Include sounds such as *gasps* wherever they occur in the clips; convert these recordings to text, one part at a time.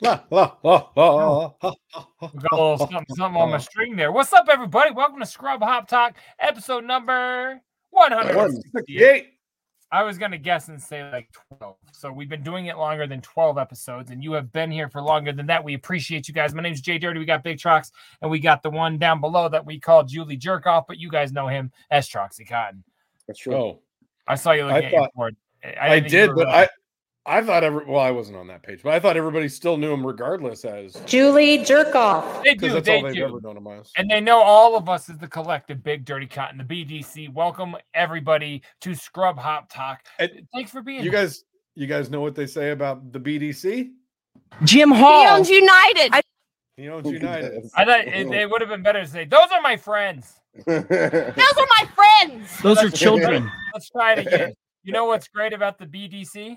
La, la, la, la, *laughs* la. We got a little something, something on my string there. What's up, everybody? Welcome to Scrub Hop Talk, episode number 168. I was going to guess and say like 12. So we've been doing it longer than 12 episodes, and you have been here for longer than that. We appreciate you guys. My name's Jay Dirty. We got Big Trox, and we got the one down below that we call Julie Jerkoff, but you guys know him as Troxy Cotton. That's true. Oh, I saw you looking I at your thought- board. I, didn't think you did, but really- I, I thought every well, I wasn't on that page, but I thought everybody still knew him regardless as Julie Jerkoff. they do, that's they all they've do. ever known him as. And they know all of us as the collective Big Dirty Cotton, the BDC. Welcome everybody to Scrub Hop Talk. And Thanks for being You here. guys, you guys know what they say about the BDC? Jim He Hall. owns United. You know, it's United. *laughs* I thought it, it would have been better to say, "Those are my friends." *laughs* Those are my friends. Those are children. *laughs* Let's try it again. You know what's great about the BDC?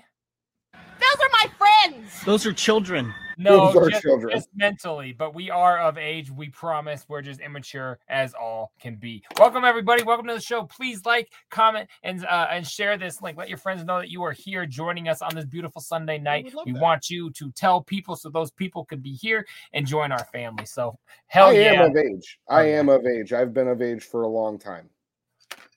Those are my friends. Those are children. No, Those are just, children. just mentally, but we are of age. We promise. We're just immature as all can be. Welcome everybody. Welcome to the show. Please like, comment, and uh, and share this link. Let your friends know that you are here joining us on this beautiful Sunday night. would We that. want you to tell people so those people could be here and join our family. So hell I yeah. I am of age. I am of age. I've been of age for a long time.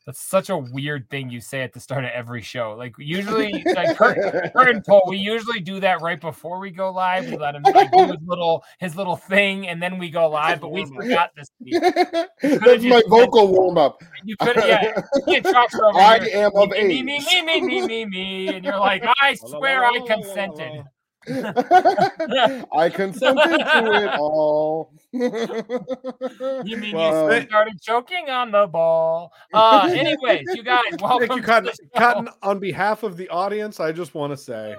That's such a weird thing you say at the start of every show. Like usually, *laughs* like Kurt, Kurt and Paul, we usually do that right before we go live. We let him like, do his little his little thing, and then we go live. But we forgot this *laughs* week. That's my vocal warm up. You could, yeah. You get over *laughs* I here. am of me, me, me, me, me, me, me, me, and you're like, I swear I consented. *laughs* I consented to it all. *laughs* You mean Well, you started choking on the ball? Uh, *laughs* anyways, you guys, welcome. Thank you, to Cotton. the show. Cotton. On behalf of the audience, I just want to say,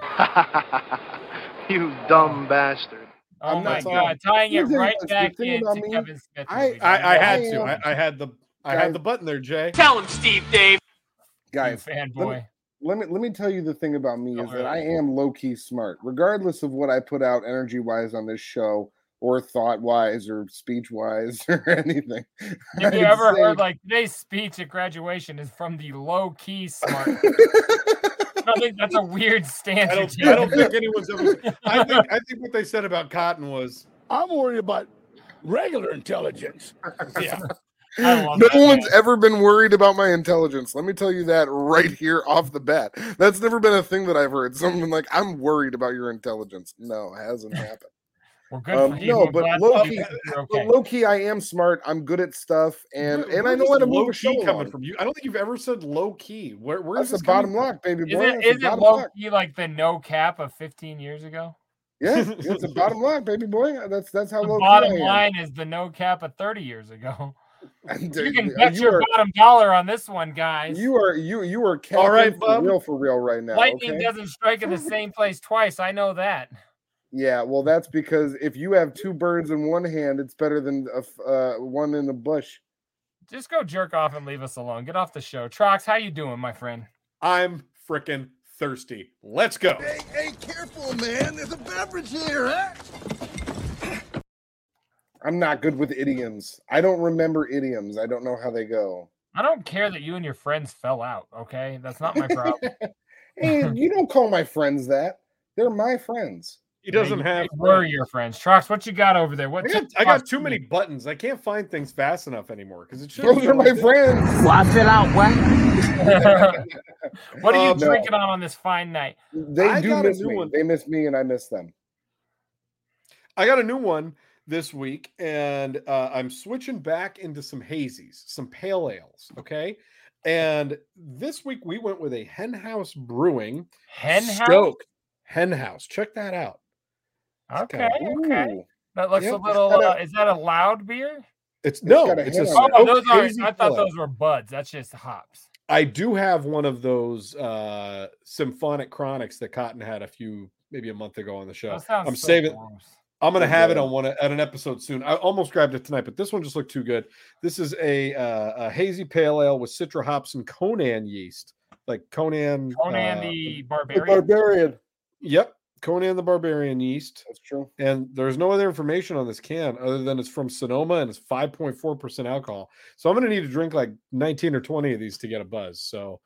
you dumb bastard. Oh I'm my not god, tying it Let me tell you right back thing into about me, Kevin Smith. I- I, I had I to. I, I had the, I had the button there, Jay. Tell him, Steve Dave. Guys, fanboy. Let me let me tell you the thing about me is that I am low key smart, regardless of what I put out energy wise on this show, or thought wise, or speech wise, *laughs* or anything. Have you I'd ever say- heard like today's speech at graduation is from the low key smart? *laughs* I think that's a weird stance. I don't, I don't think anyone's ever. I think, I think what they said about Cotton was, I'm worried about regular intelligence. *laughs* yeah, I love No that, one's man. ever been worried about my intelligence. Let me tell you that right here off the bat. That's never been a thing that I've heard. Someone like, I'm worried about your intelligence. No, it hasn't *laughs* happened. Well, good Um, no, but low key, But okay. low key, I am smart. I'm good at stuff, and Where- and I know how to move a show coming from you. I don't think you've ever said low key. Where where's the bottom from? lock, baby Is boy. it, That's the is it low lock. key like the no cap of 15 years ago? Yeah, it's a *laughs* bottom line, baby boy. That's that's how The low bottom key I am. line is the no cap of 30 years ago. *laughs* And, You uh, can you bet your are- bottom dollar on this one, guys. You are you you are All right, capping for bub. real for real right now. Lightning okay? doesn't strike in the same place twice. I know that. Yeah, well, that's because if you have two birds in one hand, it's better than a, uh, one in the bush. Just go jerk off and leave us alone. Get off the show. Trox, how you doing, my friend? I'm freaking thirsty. Let's go. Hey, hey, careful, man. There's a beverage here, huh? I'm not good with idioms. I don't remember idioms. I don't know how they go. I don't care that you and your friends fell out. Okay, that's not my problem. *laughs* Hey, you don't call my friends that. They're my friends. He doesn't They- have. they were your friends. Trox, what you got over there? I What got, I got too many you? buttons. I can't find things fast enough anymore because it should. Those are my friends. Well, I fill out what? *laughs* what are you Uh, no. drinking on on this fine night? They I do miss me. one. They miss me, and I miss them. I got a new one this week, and uh, I'm switching back into some hazies, some pale ales. Okay. And this week we went with a Hen House Brewing Hen house. Stoked Hen House. Check that out. Okay, okay. That looks Yep, a little. got a- Uh, is that a loud beer? It's no, got it's a hen Oh, it. Stoked those are. I thought pale those were buds. That's just hops. I do have one of those uh symphonic chronics that Cotton had a few maybe a month ago on the show. That sounds I'm so saving gross. I'm gonna have it on one at an episode soon. I almost grabbed it tonight, but this one just looked too good. This is a uh, a hazy pale ale with citra hops and Conan yeast, like Conan. Conan uh, the The Barbarian. barbarian. Yep, Conan the Barbarian yeast. That's true. And there's no other information on this can other than it's from Sonoma and it's 5.4% alcohol. So I'm gonna need to drink like 19 or 20 of these to get a buzz. So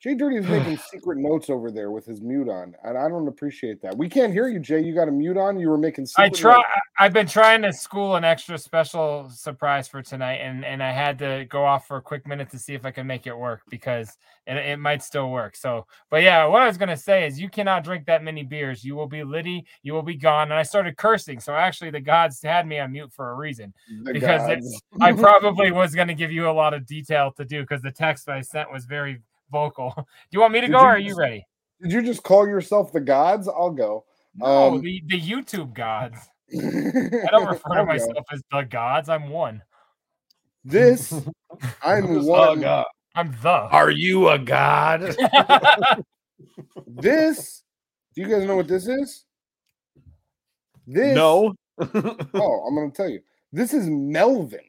Jay Dirty's *sighs* making secret notes over there with his mute on, and I don't appreciate that. We can't hear you, Jay. You got a mute on. You were making. I try. notes. I- I've been trying to school an extra special surprise for tonight, and and I had to go off for a quick minute to see if I can make it work because it, it might still work. So, but yeah, what I was gonna say is you cannot drink that many beers. You will be litty. You will be gone. And I started cursing. So actually, the gods had me on mute for a reason The because gods. I *laughs* probably was gonna give you a lot of detail to do because the text I sent was very vocal. *laughs* Do you want me to Did go, you or are you ready? Did you just call yourself the gods? I'll go. No, Um, the the YouTube gods. *laughs* I don't refer to I'll go. myself as the gods. I'm one. This, *laughs* I'm one. I'm the. are you a god? This, do you guys know what this is? This, no. Oh, I'm gonna tell you. This is Melvin.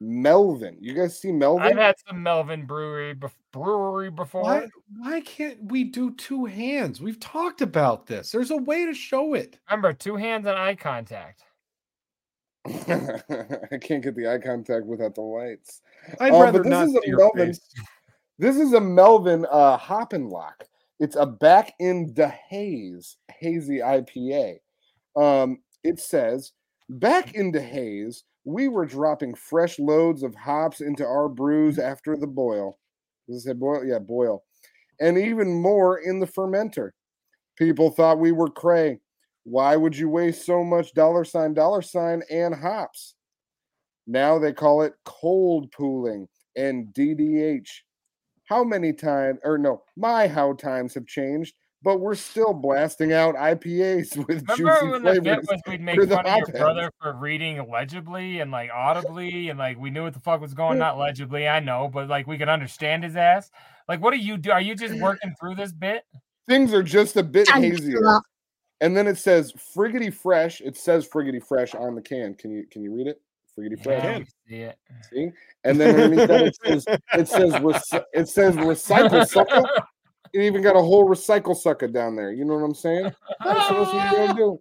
Melvin. You guys see Melvin? I've had some Melvin Brewery bef- brewery before. why why can't we do two hands? We've talked about this. There's a way to show it. Remember, two hands and eye contact. *laughs* I can't get the eye contact without the lights. I'd Uh, rather but this not is a see your Melvin. face. *laughs* This is a Melvin uh, Hop and Lock. It's a back in the haze hazy IPA. Um, it says back in the haze. We were dropping fresh loads of hops into our brews after the boil. Does it say boil? Yeah, boil, and even more in the fermenter. People thought we were cray. Why would you waste so much dollar sign dollar sign and hops? Now they call it cold pooling and DDH. How many times, or no, my how times have changed, but we're still blasting out IPAs *laughs* with Remember juicy when the bit flavors. was we'd make fun of your brother for reading legibly and like audibly and like we knew what the fuck was going not legibly, I know, but like we could understand his ass. Like, what do you do? Are you just working through this bit? Things are just a bit I'm hazier. And then it says friggity fresh. It says friggity fresh on the can. Can you can you read it? Friggity fresh. Yeah, see it. See? And then underneath that it says it says reci- it says recycle *laughs* sucker. It even got a whole recycle sucker down there. You know what I'm saying? *laughs* That's what you gotta do.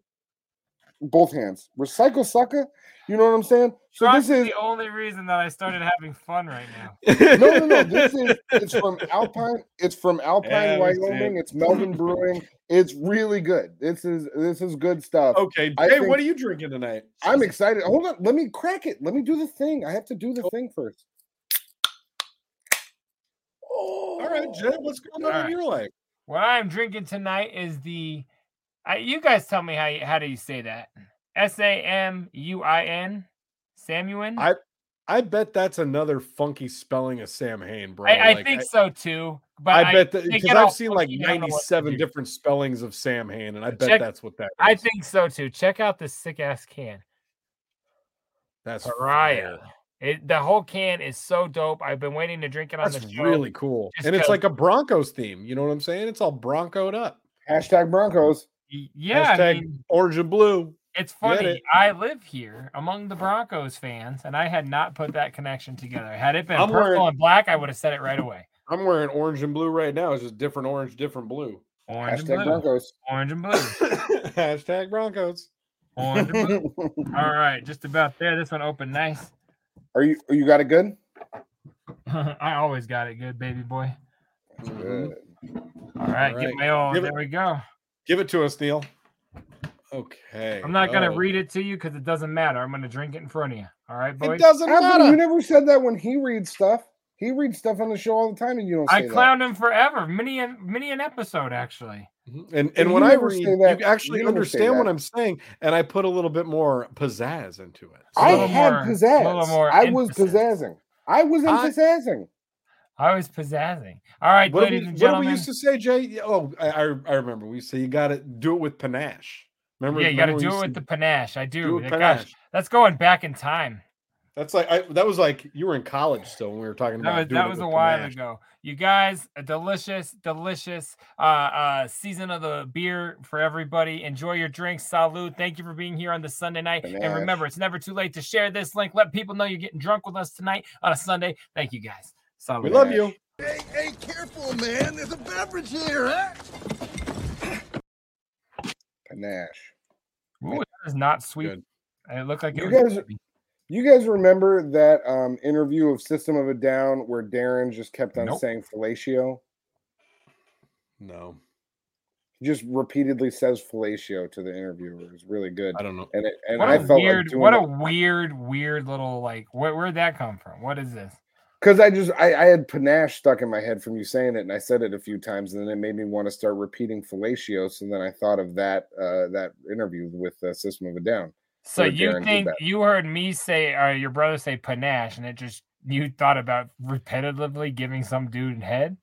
Both hands. Recycle sucker. You know what I'm saying? So Trunk's this is the only reason that I started having fun right now. *laughs* no, no, no. This is it's from Alpine. It's from Alpine, Yeah, we see it. Wyoming. It's Melvin Brewing. It's really good. This is this is good stuff. Okay, I Jay, think- what are you drinking tonight? I'm excited. Hold on. Let me crack it. Let me do the thing. I have to do the oh. thing first. Oh, All right, Jay, what's going on All in your life? What I'm drinking tonight is the. I, you guys tell me how you, how do you say that? S A M U I N, Samuin. I- I bet that's another funky spelling of Samhain, bro. I, I Like, think so too. But I, bet that because I've seen like funky, I don't know what to 97 different spellings of Samhain, and I bet Check- that's what that is. I think so too. Check out this sick ass can. that's Pariah. fire. It, the whole can is so dope. I've been waiting to drink it on That's the show. really cool, just and it's like a Broncos theme. You know what I'm saying? It's all Broncoed up. hashtag Broncos. Y- Yeah, I Hashtag mean, orange and blue. it's funny. it? I live here among the Broncos fans, and I had not put that connection together. Had it been I'm purple wearing- and black, I would have said it right away. I'm wearing orange and blue right now. It's just different orange, different blue. Orange and blue. Broncos. Orange and blue. *laughs* Hashtag Broncos. Orange and blue. *laughs* All right, just about there. This one opened nice. Are you you got it good? *laughs* I always got it good, baby boy. That's Mhm. good. All right, All get right. my own. Give There it- we go. Give it to us, Neil. Okay. I'm not gonna oh. read it to you because it doesn't matter. I'm gonna drink it in front of you. All right, boys. It doesn't How matter. you never said that when he reads stuff? He reads stuff on the show all the time, and you don't say I that. clowned him forever. Many an many an episode actually. Mhm. And you and when I read, that- you actually you never say understand what. I'm saying, and I put a little bit more pizzazz into it. a I little had more- pizzazz. more I was pizzazzing. I was I- emphasizing. I was pizzazzing. All right, What, did ladies we, and what we used to say, Jay? Oh, I I, I remember. We say you got to do it with panache. Remember? yeah, you got to do it with the panache. I do. do it That- with gosh, panache. that's going back in time. That's like I, that was like you were in college still when we were talking about That was doing that it was a while panache. ago. You guys, a delicious, delicious uh uh season of the beer for everybody. Enjoy your drinks. Salud. Thank you for being here on the Sunday night. And remember, it's never too late to share this link. Let people know you're getting drunk with us tonight on a Sunday. Thank you guys. Salud. We love you. Hey, hey, careful, man. There's a beverage here, huh? Panache. Ooh, that is not sweet. Good. It looked like it You was guys- You guys remember that um, interview of System of a Down where Daron just kept on Nope. saying fellatio? No, He just repeatedly says fellatio to the interviewer. It was really good. I don't know. And it, and what I a felt weird, like doing what a it weird, weird little like where where'd that come from? What is this? because I just I, I had panache stuck in my head from you saying it, and I said it a few times, and then it made me want to start repeating fellatio. So then I thought of that uh, that interview with uh, System of a Down. So you think that. you heard me say or your brother say panache and it just you thought about repetitively giving some dude head?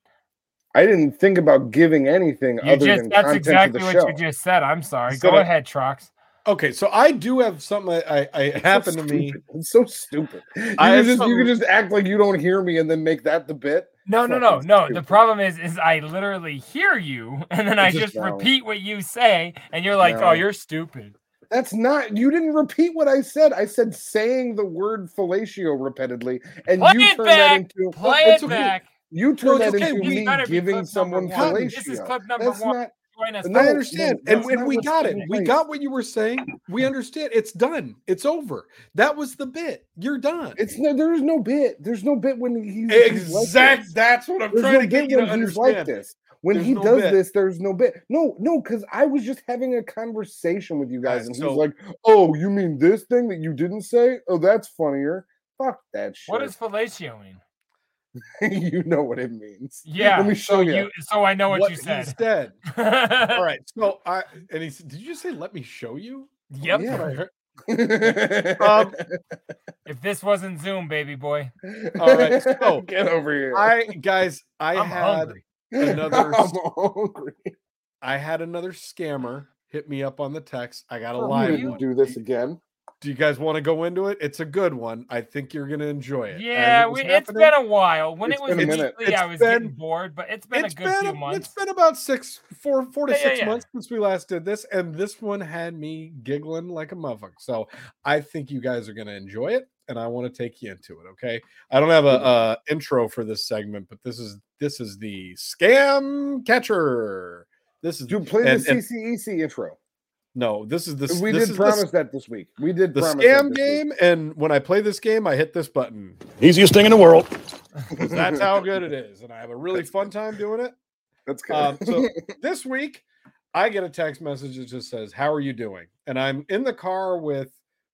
I didn't think about giving anything You other just than that's content exactly of what show. you just said. I'm sorry. So Go that- ahead, Trox. Okay, so I do have something I, I, I It's so happened to me. It's so stupid. You I can have just you can just act like you don't hear me and then make that the bit. No, no, no, Fucking no. The problem is, is I literally hear you, *laughs* and then I just just repeat what you say, and you're like, oh, No. "Oh, you're stupid." That's not. You didn't repeat what I said. I said saying the word fellatio repeatedly, and Play you it turned that into Play it's it okay. back. You turned it's that okay. into This me better be giving someone one. fellatio. This is clip number That's one. not. Join us. No, I understand, no, and, that's and we got it. taking We got what you were saying. We *laughs* understand. It's done. It's over. That was the bit. You're done. It's no. There's no bit. There's no bit when he's he's like That's what I'm There's trying no to get you to understand. like this. When There's he no does bit. this, there's no bit. No, no, because I was just having a conversation with you guys, Alright, and so- he's like, "Oh, you mean this thing that you didn't say? Oh, that's funnier. Fuck that shit. What does fellatio mean? *laughs* you know what it means? Yeah. Let me show so you. you. So I know what, What you he said. said. *laughs* All right. So I and he said, "Did you say let me show you?" Yep. Yeah. That's what I heard. *laughs* um, If this wasn't Zoom, baby boy, All right, so get over here. I guys, I I'm had hungry. Another *laughs* I'm hungry. I had another scammer hit me up on the text. I got a oh, For You live real? didn't one. do this again. Do you guys want to go into it? It's a good one. I think you're gonna enjoy it. Yeah, it was we, it's happening- been a while. When It's it was been weekly, I was been- getting bored, but it's been a good been few months. It's been about six, four, four to Yeah, yeah, six yeah. months since we last did this, and this one had me giggling like a motherfucker. So I think you guys are gonna enjoy it, and I want to take you into it. Okay, I don't have a uh, intro for this segment, but this is this is the scam catcher. This is Dude, play the and- and- CCEC intro. no, this is the we this did is promise the, that this week. We did the promise that scam this week. game, and when I play this game, I hit this button. Easiest thing in the world. That's how good it *laughs* is, and I have a really fun time doing it. That's good. Um, so this week, I get a text message that just says, "How are you doing?" And I'm in the car with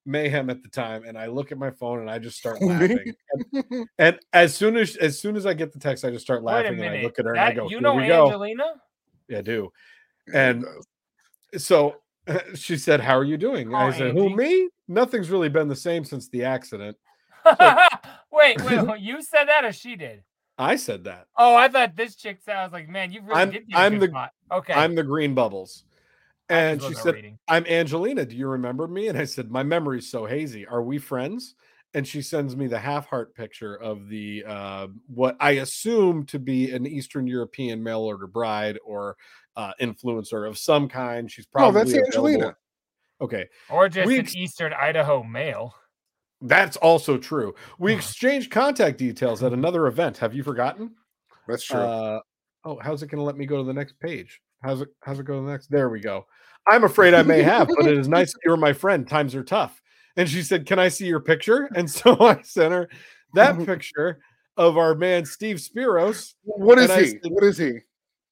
Mayhem at the time, and I look at my phone and I just start *laughs* laughing. and, *laughs* and as soon as as soon as I get the text, I just start laughing. And I look at her and I go, you know we go." Angelina? Yeah, I do. And so *laughs* she said, "How are you doing?" And I Oh, said, "Who me? Nothing's really been the same since the accident." wait, wait, wait, you said that or she did? I said that. Oh, I thought this chick said. I was like, man, you really I'm- did I'm the-. Okay, I'm the green bubbles. I And she said, reading. I'm Angelina. Do you remember me? And I said, My memory's so hazy. Are we friends? And she sends me the half heart picture of the uh, what I assume to be an Eastern European mail order bride or uh, influencer of some kind. She's probably. oh, probably that's available- Angelina. Okay, or just we an Eastern Idaho male. that's also true. We exchanged contact details at another event. Have you forgotten? That's true. Uh, oh, how's it going to let me go to the next page? How's it? How's it go next? There we go. I'm afraid I may have, but it is nice that *laughs* you're my friend. Times are tough. And she said, "Can I see your picture?" And so *laughs* I sent her that *laughs* picture of our man Steve Spiros. what is he? said- What is he?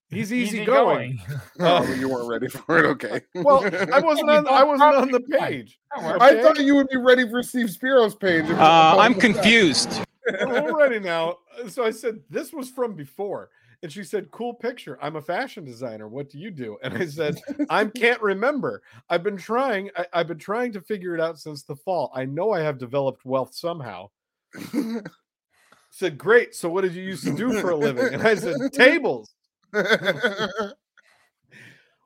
He's easy going. Oh, you weren't ready for it. Okay. Well, I wasn't on. I wasn't on the page. I thought you would be ready for Steve Spiro's page. Uh, I'm talking about that. confused. I'm ready now. So I said, This was from before. And she said, Cool picture. I'm a fashion designer. What do you do? And I *laughs* said, I can't remember. I've been trying. I, I've been trying to figure it out since the fall. I know I have developed wealth somehow. *laughs* said, Great. So what did you used to do for a living? And I said, *laughs* Tables.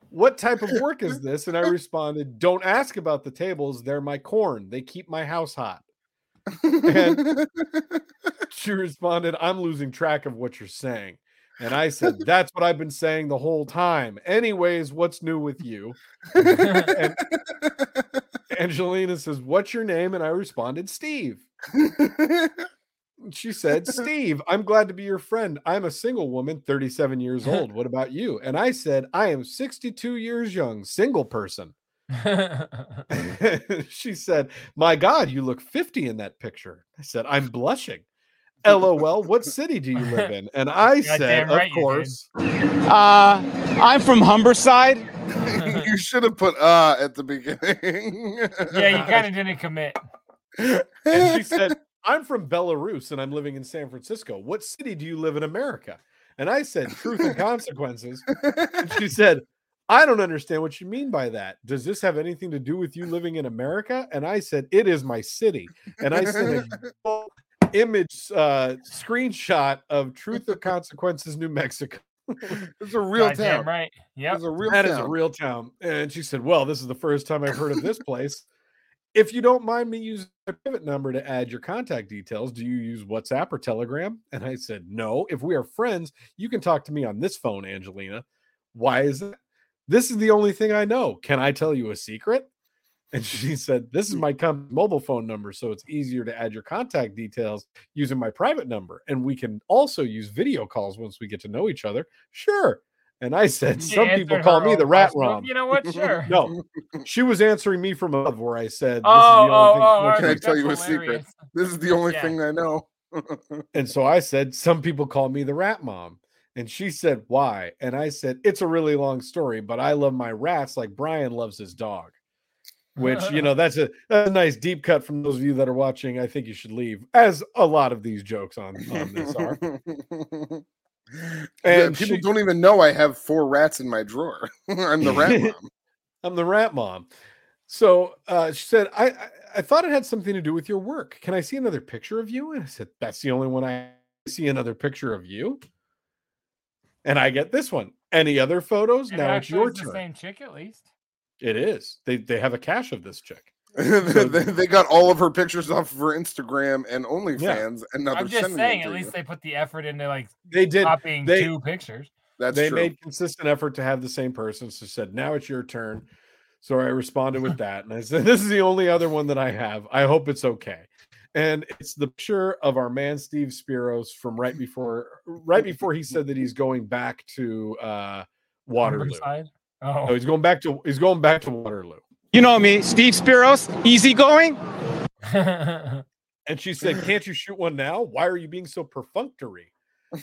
What type of work is this? And I responded, Don't ask about the tables. They're my corn. They keep my house hot. And she responded, I'm losing track of what you're saying. And I said, *laughs* That's what I've been saying the whole time. Anyways, what's new with you? And Angelina says, What's your name? And I responded, Steve. She said, Steve, I'm glad to be your friend. I'm a single woman, 37 years old. *laughs* What about you? And I said, I am 62 years young, single person. *laughs* she said, My God, you look 50 in that picture. I said, I'm blushing. LOL, what city do you live in? And I *laughs* said, Goddamn Of right you did. course. Uh, I'm from Humberside. *laughs* you should have put uh at the beginning. yeah, you kind of *laughs* didn't commit. And she said, I'm from Belarus and I'm living in San Francisco. What city do you live in America? And I said, Truth and consequences. And she said, I don't understand what you mean by that. Does this have anything to do with you living in America? And I said, It is my city. And I sent a Google *laughs* image uh, screenshot of Truth or Consequences, New Mexico. *laughs* it's a real Goddamn town. right. Yeah, It's a real That town. is a real town. And she said, Well, this is the first time I've heard of this place. If you don't mind me using a pivot number to add your contact details, do you use WhatsApp or Telegram? And I said, No. If we are friends, you can talk to me on this phone, Angelina. Why is that? This is the only thing I know. Can I tell you a secret? And she said, This is my com- mobile phone number, so it's easier to add your contact details using my private number. And we can also use video calls once we get to know each other. Sure. And I said, She Some people call me the rat question. Well, rom. You know what? Sure. *laughs* No, she was answering me from above where I said, This Oh, is the only oh, thing. oh, which oh, Can I tell you a that's secret? This is the only Yeah. thing I know. *laughs* And so I said, Some people call me the rat mom. And she said, Why? And I said, It's a really long story, but I love my rats like Brian loves his dog. Which, you know, *laughs* that's a, that's a nice deep cut from those of you that are watching. I think you should leave, as a lot of these jokes on, on this are. *laughs* Yeah, And people she- don't even know I have four rats in my drawer. *laughs* I'm the rat mom. I'm the rat mom. So uh, she said, I, I I thought it had something to do with your work. Can I see another picture of you? And I said, That's the only one I see another picture of you. And I get this one. Any other photos? It now it's your the turn. same chick at least. It is. They they have a cache of this chick. *laughs* they, they got all of her pictures off of her Instagram and OnlyFans, and now I'm they're just sending saying, them at to least you. they put the effort into like They did. copying they- two pictures. That's they true. made consistent effort to have the same person. So said, now it's your turn. So I responded with *laughs* that. And I said, This is the only other one that I have. I hope it's okay. And it's the picture of our man Steve Spiros from right before right before he said that he's going back to uh Waterloo. Riverside? Oh, Oh, he's going back to he's going back to Waterloo. You know me, Steve Spiros, easygoing. *laughs* And she said, Can't you shoot one now? Why are you being so perfunctory?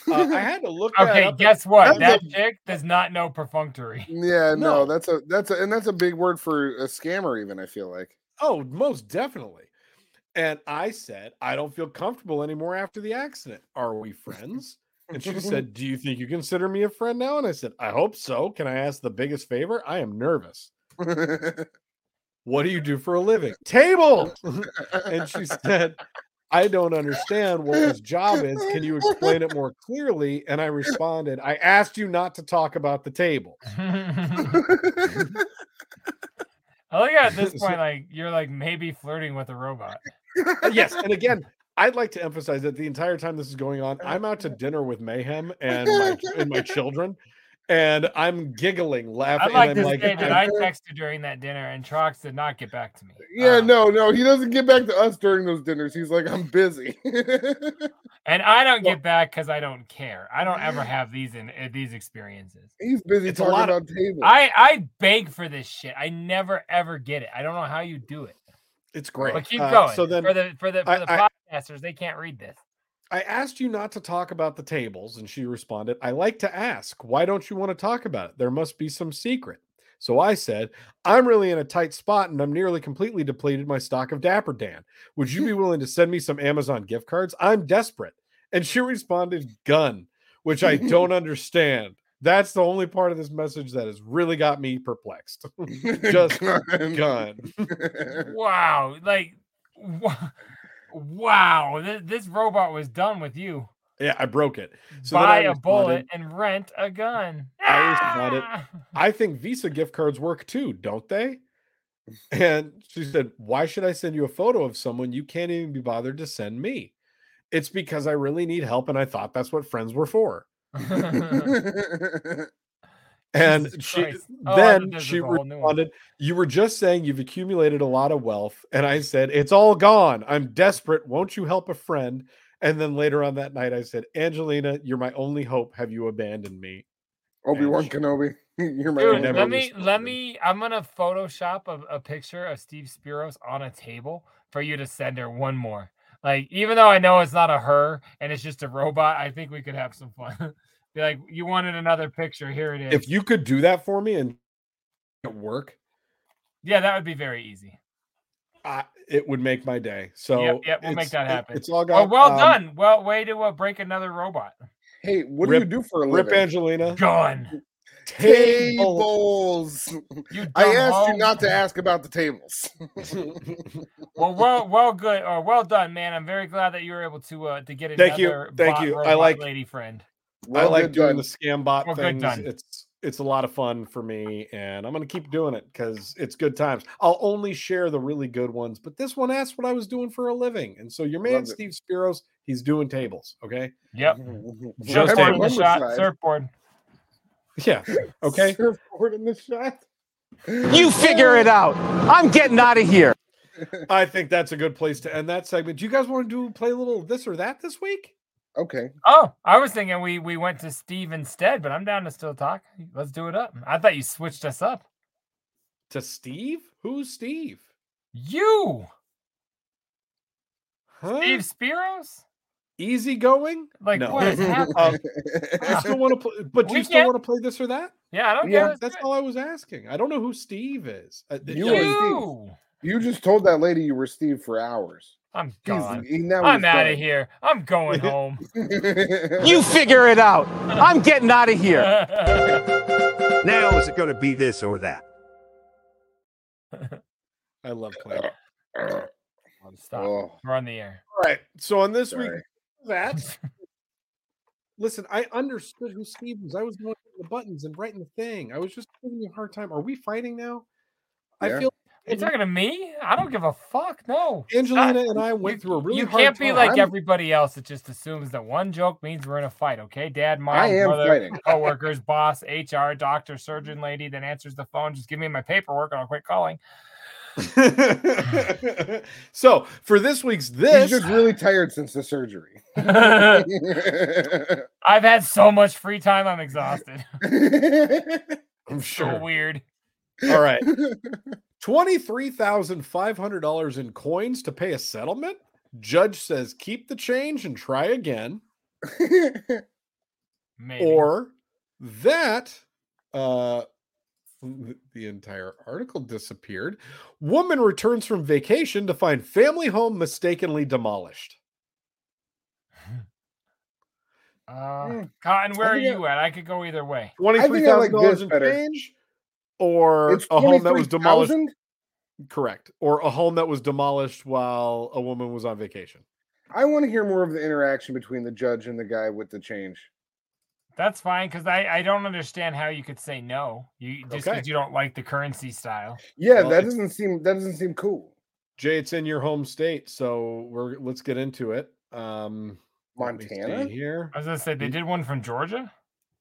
Uh, I had to look that okay. up. Guess what? That's That chick does not know perfunctory. Yeah, No. no, that's a that's a and that's a big word for a scammer. Even I feel like. Oh, most definitely. And I said, I don't feel comfortable anymore after the accident. Are we friends? And she *laughs* said, Do you think you consider me a friend now? And I said, I hope so. Can I ask the biggest favor? I am nervous. *laughs* What do you do for a living? Table. *laughs* and she said, I don't understand what his job is. Can you explain it more clearly? And I responded, I asked you not to talk about the table. I like at this point, like you're like maybe flirting with a robot. Uh, yes, and again, I'd like to emphasize that the entire time this is going on, I'm out to dinner with Mayhem and my and my *laughs* children, and I'm giggling, I laughing. like and to I'm like, say that *laughs* I'm- texted during that dinner and Trox did not get back to me. yeah, Uh, no, no, he doesn't get back to us during those dinners. He's like, I'm busy. *laughs* and I don't get back because I don't care. I don't ever have these in uh, these experiences. He's busy It's a talking lot of- about tables. I I beg for this shit. I never ever get it. I don't know how you do it. it's great. But keep Uh, going. So then for the for the for I- the I- podcasters, they can't read this. I asked you not to talk about the tables, and she responded, I like to ask, why don't you want to talk about it? There must be some secret. So I said, I'm really in a tight spot and I'm nearly completely depleted my stock of Dapper Dan. Would you be *laughs* willing to send me some Amazon gift cards? I'm desperate. And she responded, gun, which I don't *laughs* understand. That's the only part of this message that has really got me perplexed. *laughs* Just gun. Wow, like wow, th- this robot was done with you. Yeah, I broke it. So Buy a bullet and rent a gun. I responded, Ah! I think Visa gift cards work too, don't they? And she said, Why should I send you a photo of someone you can't even be bothered to send me? It's because I really need help. And I thought that's what friends were for. *laughs* *laughs* *laughs* And Jesus she Christ. Oh, then thought she was a whole new one. responded, You were just saying you've accumulated a lot of wealth. And I said, It's all gone. I'm desperate. Won't you help a friend? And then later on that night, I said, Angelina, you're my only hope. Have you abandoned me? Obi Wan And- Kenobi. *laughs* You're my Dude, only never let me responded. let me. I'm gonna Photoshop a, a picture of Steve Spiros on a table for you to send her one more. Like, even though I know it's not a her and it's just a robot, I think we could have some fun. *laughs* Be like, you wanted another picture, here it is. If you could do that for me and it work, yeah, that would be very easy. I, it would make my day. So yep, yep, we'll make it's- that it- happen. it's all Oh, got well um, done. Well, way to uh, break another robot. Hey, what Rip- do you do for a Rip living? Angelina. Gone. Tables. *laughs* You I dumb asked you not to ask about the tables. *laughs* Well, well, well, good or well done, man. I'm very glad that you were able to uh to get another Thank you, thank you. I robot like- lady friend. I like doing done. the scam bot Well, things. It's it's a lot of fun for me, and I'm gonna keep doing it because it's good times. I'll only share the really good ones, but this one asked what I was doing for a living, and so your man Love it. Steve Spiros, he's doing tables. Okay, Yep. *laughs* Just Surfboard in the shot. Homicide. Surfboard. yeah, *laughs* okay. Surfboard in the shot. You *laughs* figure it out. I'm getting out of here. I think that's a good place to end that segment. Do you guys want to do play a little this or that this week? Okay. Oh, I was thinking we we went to Steve instead, but I'm down to still talk. Let's do it up. I thought you switched us up. To Steve? Who's Steve? You, Huh? Steve Spiros? Easygoing? Like No. what is *laughs* happening? Um, you still want to play, but do We you still want to play this or that? yeah, I don't yeah, get it. That's all I was asking. I don't know who Steve is. Uh, th- You yeah, are You. you just told that lady you were Steve for hours. I'm He's- gone. he- now I'm out of here. I'm going home. *laughs* You figure it out. I'm getting out of here. *laughs* Now, is it going to be this or that? I love playing. Stop. Oh, We're on the air. All right. So on this week, that *laughs* listen, I understood who Steve was. I was going through the buttons and writing the thing. I was just giving you a hard time. Are we fighting now? I feel You talking to me? I don't give a fuck. No. Angelina and I went You- through a really you can't be like I'm- everybody else that just assumes that one joke means we're in a fight. Okay, dad, mom, I am brother, fighting. *laughs* coworkers, boss, HR, doctor, surgeon, lady that answers the phone. Just give me my paperwork and I'll quit calling. *laughs* so for this week's this He's just really tired since the surgery. *laughs* I've had so much free time. I'm exhausted. I'm So sure. weird. All right. *laughs* $23,500 in coins to pay a settlement. Judge says keep the change and try again. Maybe. Or that uh the entire article disappeared. Woman returns from vacation to find family home mistakenly demolished. *laughs* uh, Cotton, where are you at? I could go either way. Twenty-three I like dollars in better. change, or it's a home that was demolished. 23,000? Correct, or a home that was demolished while a woman was on vacation. I want to hear more of the interaction between the judge and the guy with the change. That's fine because I, I don't understand how you could say no. You just because Okay. you don't like the currency style. Yeah, Well, that doesn't seem that doesn't seem cool. Jay, it's in your home state, so we're let's get into it. Um, let me see Montana? here I was gonna say they did one from Georgia.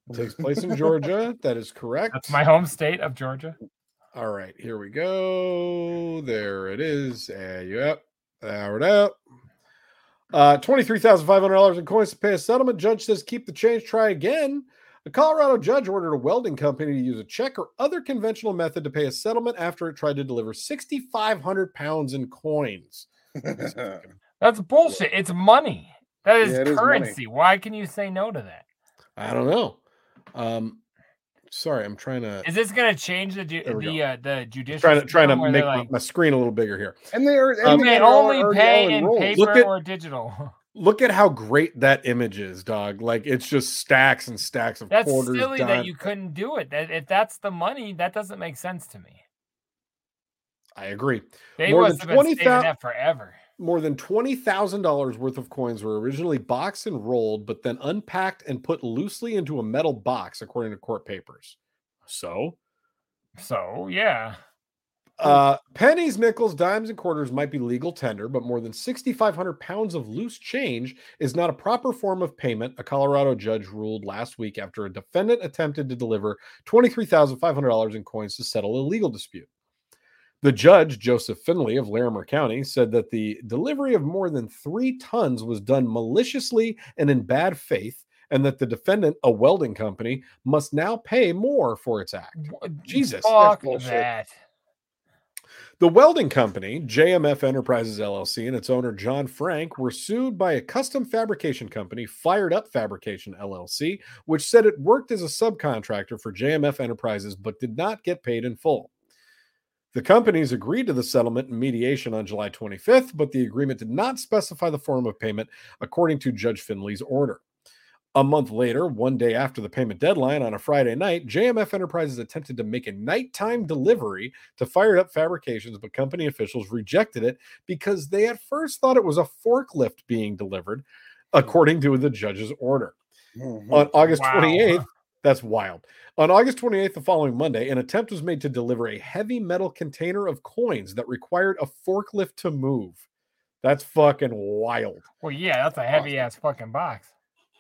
It takes place in Georgia. That is correct. That's my home state of Georgia. All right, here we go. There it is. Uh, yep. There it up. Uh, twenty-three thousand five hundred dollars in coins to pay a settlement. Judge says keep the change. Try again. A Colorado judge ordered a welding company to use a check or other conventional method to pay a settlement after it tried to deliver sixty-five hundred pounds in coins. *laughs* That's bullshit. It's money. That is Yeah, it is money. currency. Why can you say no to that? I don't know. Um, sorry, I'm trying to Is this gonna change the ju- the uh, the judicial? trying to trying to make my, like, my screen a little bigger here. and they are you and may they are only already pay in enrolled. paper Look at- or digital. *laughs* Look at how great that image is, dog. Like it's just stacks and stacks of That's quarters. silly dime- that you couldn't do it. That if that's the money, that doesn't make sense to me. I agree. They More must than have been 20 saving thou- that forever. More than twenty thousand dollars worth of coins were originally boxed and rolled, but then unpacked and put loosely into a metal box, according to court papers. So, So yeah, Uh, pennies, nickels, dimes, and quarters might be legal tender, but more than 6,500 pounds of loose change is not a proper form of payment, a Colorado judge ruled last week after a defendant attempted to deliver $23,500 in coins to settle a legal dispute. The judge, Joseph Finley of Larimer County, said that the delivery of more than three tons was done maliciously and in bad faith, and that the defendant, a welding company, must now pay more for its act. Jesus. Fuck that. The welding company, JMF Enterprises LLC, and its owner, John Frank, were sued by a custom fabrication company, Fired Up Fabrication LLC, which said it worked as a subcontractor for JMF Enterprises but did not get paid in full. The companies agreed to the settlement and mediation on July 25th, but the agreement did not specify the form of payment according to Judge Finley's order. A month later, one day after the payment deadline on a Friday night, JMF Enterprises attempted to make a nighttime delivery to Fired Up Fabrications, but company officials rejected it because they at first thought it was a forklift being delivered, according to the judge's order. Mhm. On August Wow. 28th, that's wild. On August 28th, the following Monday, an attempt was made to deliver a heavy metal container of coins that required a forklift to move. That's fucking wild. Well, yeah, that's a heavy ass fucking box.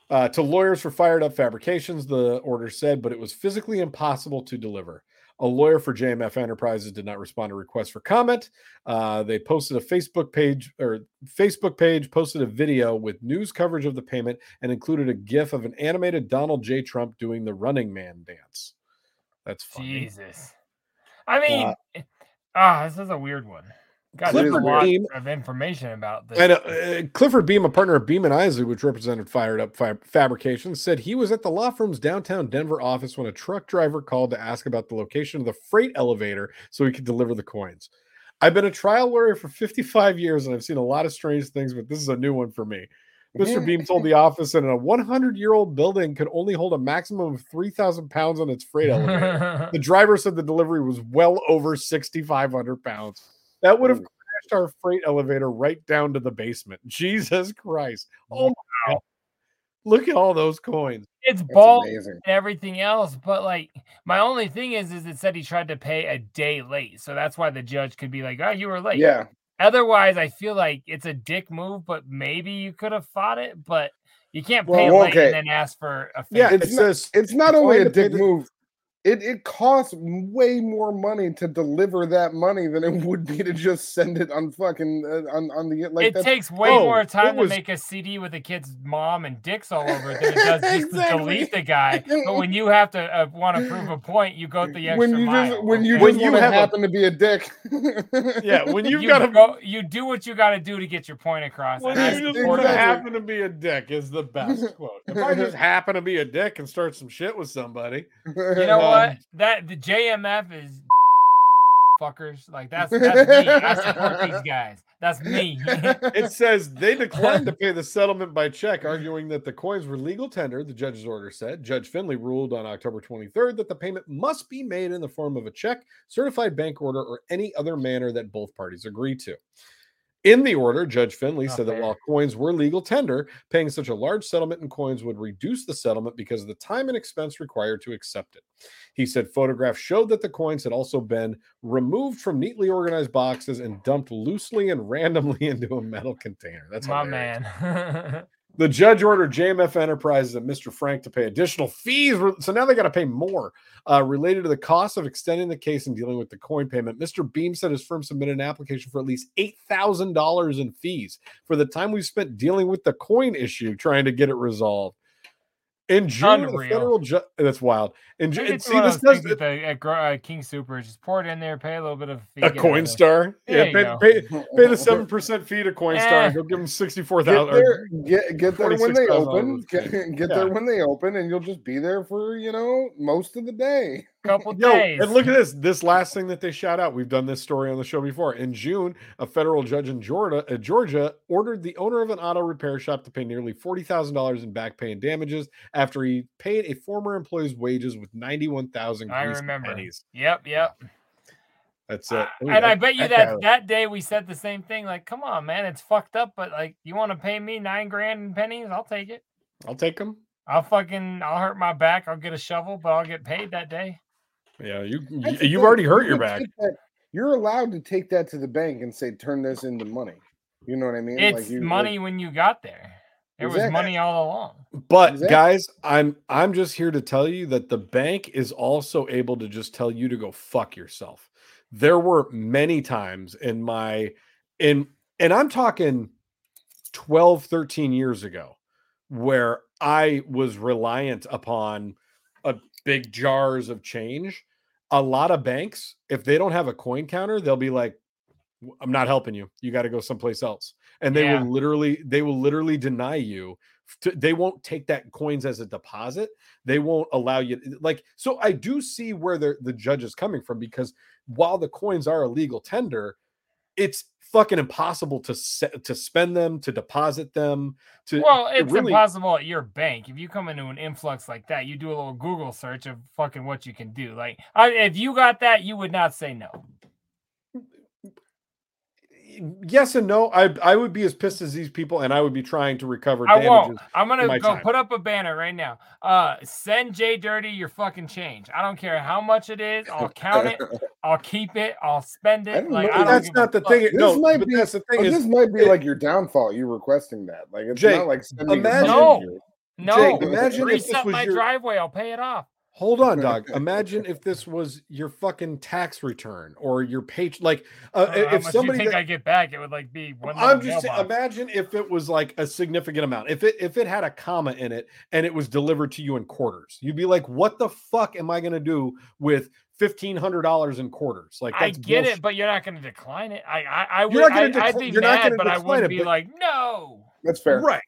Uh, to lawyers for Fired Up Fabrications, the order said, but it was physically impossible to deliver. A lawyer for JMF Enterprises did not respond to requests for comment. Uh, they posted a Facebook page or Facebook page posted a video with news coverage of the payment and included a GIF of an animated Donald J. Trump doing the Running Man dance. That's funny. Jesus. I mean, ah, this is a weird one. God, there's a Clifford lot Beem- of information about this. And uh, uh, Clifford Beem, a partner of Beem and Isley, which represented Fired Up Fab- Fabrications, said he was at the law firm's downtown Denver office when a truck driver called to ask about the location of the freight elevator so he could deliver the coins. I've been a trial lawyer for 55 years and I've seen a lot of strange things, but this is a new one for me. Mr. Beem told the *laughs* office that a 100 year old building could only hold a maximum of 3,000 pounds on its freight elevator. *laughs* the driver said the delivery was well over 6,500 pounds. That would have crashed our freight elevator right down to the basement. *laughs* Jesus Christ. Oh my God. Look at all those coins. it's That's ball and everything else, but like my only thing is, is it said he tried to pay a day late, so that's why the judge could be like, "Oh, you were late." Yeah. Otherwise, I feel like it's a dick move, but maybe you could have fought it, but you can't Well, pay late and then ask for a Yeah, favor. it It's not- says It's not only a declined to dick the- move. It it costs way more money to deliver that money than it would be to just send it on fucking uh, on on the like. it that's- takes way oh, more it time was- to make a CD with a kid's mom and dicks all over it than it does just Exactly. to delete the guy. *laughs* But when you have to uh, want to prove a point, you go the extra when you mile. just when you okay? When just you wanna a- happen to be a dick. *laughs* Yeah, when you've you got to go, you do what you got to do to get your point across. when you just important. wanna Exactly. happen to be a dick is the best *laughs* quote. If I just happen to be a dick and start some shit with somebody, You know Um, what? Um, that the JMF is *laughs* fuckers. Like that's that's me. I support these *laughs* guys. That's me. it *laughs* says they declined to pay the settlement by check, arguing that the coins were legal tender. The judge's order said. Judge Finley ruled on October 23rd that the payment must be made in the form of a check, certified bank order, or any other manner that both parties agree to. In the order, Judge Finley Not said that while coins were legal tender, paying such a large settlement in coins would reduce the settlement because of the time and expense required to accept it. He said photographs showed that the coins had also been removed from neatly organized boxes and dumped loosely and *laughs* randomly into a metal container. That's my hilarious. man. *laughs* The judge ordered JMF Enterprises and Mr. Frank to pay additional fees. So now they got to pay more uh, related to the cost of extending the case and dealing with the coin payment. Mr. Beem said his firm submitted an application for at least $8,000 in fees for the time we spent dealing with the coin issue, trying to get it resolved. In June, the Unreal. federal judge, that's wild. In I June, see, it's one of this those does things the, at, Gro- uh, King Super. Just pour it in there, pay a little bit of fee, a get Coinstar. Yeah, pay, pay, pay the *laughs* 7% fee to Coinstar Eh. and go give them 64000 there, get, get there when they open. Get, get Yeah. there when they open, and you'll just be there for you know most of the day. Couple Yo, days. and look at this. This last thing that they shout out. We've done this story on the show before. In June, a federal judge in Georgia, uh, Georgia ordered the owner of an auto repair shop to pay nearly forty thousand dollars in back pay and damages after he paid a former employee's wages with ninety-one thousand I remember. pennies. Yep, yep. That's it. Ooh, and I bet you that that guy- that day we said the same thing. Like, come on, man, it's fucked up, but like, you want to pay me nine grand in pennies? I'll take it. I'll take them. I'll fucking, I'll hurt my back. I'll get a shovel, but I'll get paid that day. Yeah, you, you That's the you've already hurt your back. that- you're allowed to take that to the bank and say, turn this into money. You know what I mean? It's you, money when you got there. It was money all along. But Exactly. guys, I'm I'm just here to tell you that the bank is also able to just tell you to go fuck yourself. There were many times in my in and I'm talking 12 13 years ago where I was reliant upon a big jars of change. A lot of banks, if they don't have a coin counter, they'll be like I'm not helping you. You got to go someplace else. And they Yeah. will literally they will literally deny you to, they won't take that coins as a deposit. They won't allow you eh, like so I do see where the the judge is coming from because while the coins are a legal tender, it's fucking impossible to set, to spend them, to deposit them, to Well, it's impossible at your bank. If you come into an influx like that, you do a little Google search of fucking what you can do. Like, I, if you got that, you would not say no. Yes and no. I I would be as pissed as these people, and I would be trying to recover I damages. won't. I'm gonna go time. put up a banner right now. Uh, send Jay Dirty your fucking change. I don't care how much it is. I'll count it. *laughs* I'll keep it. I'll spend it. don't Like. I That's not a the thing. This No, might but be- that's the thing Oh, is this might be it- like your downfall. You requesting that? Like it's Jake, not like sending a imagine- No. messenger. No, imagine if grease this was my your- driveway. I'll pay it off. Hold on, dog. *laughs* Imagine if this was your fucking tax return or your page. Like, uh, I don't how if much somebody, you think that- I get back, it would like be one. I'm just saying, imagine if it was like a significant amount. If it if it had a comma in it and it was delivered to you in quarters, you'd be like, "What the fuck am I going to do with fifteen hundred dollars in quarters?" Like, I get bullshit. it, but you're not going to decline it. I, I, I would. You're not gonna I, I'd be you're not gonna but I wouldn't it, be but- like, no. That's fair. Right.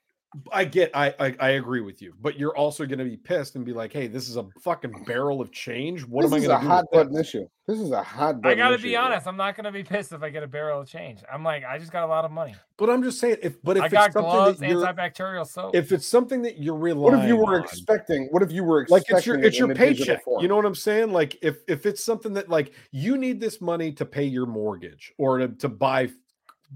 I get I, I I agree with you, but you're also going to be pissed and be like, "Hey, this is a fucking barrel of change. What this am I going to do?" This is a hot button issue. This is a hot button I got to issue be here. honest. I'm not going to be pissed if I get a barrel of change. I'm like, I just got a lot of money. But I'm just saying, if but if I it's got something gloves, that you're, antibacterial soap. if it's something that you're relying, What if you were on, expecting? What if you were like it's your it's your paycheck? form? You know what I'm saying? Like if if it's something that like you need this money to pay your mortgage or to, to buy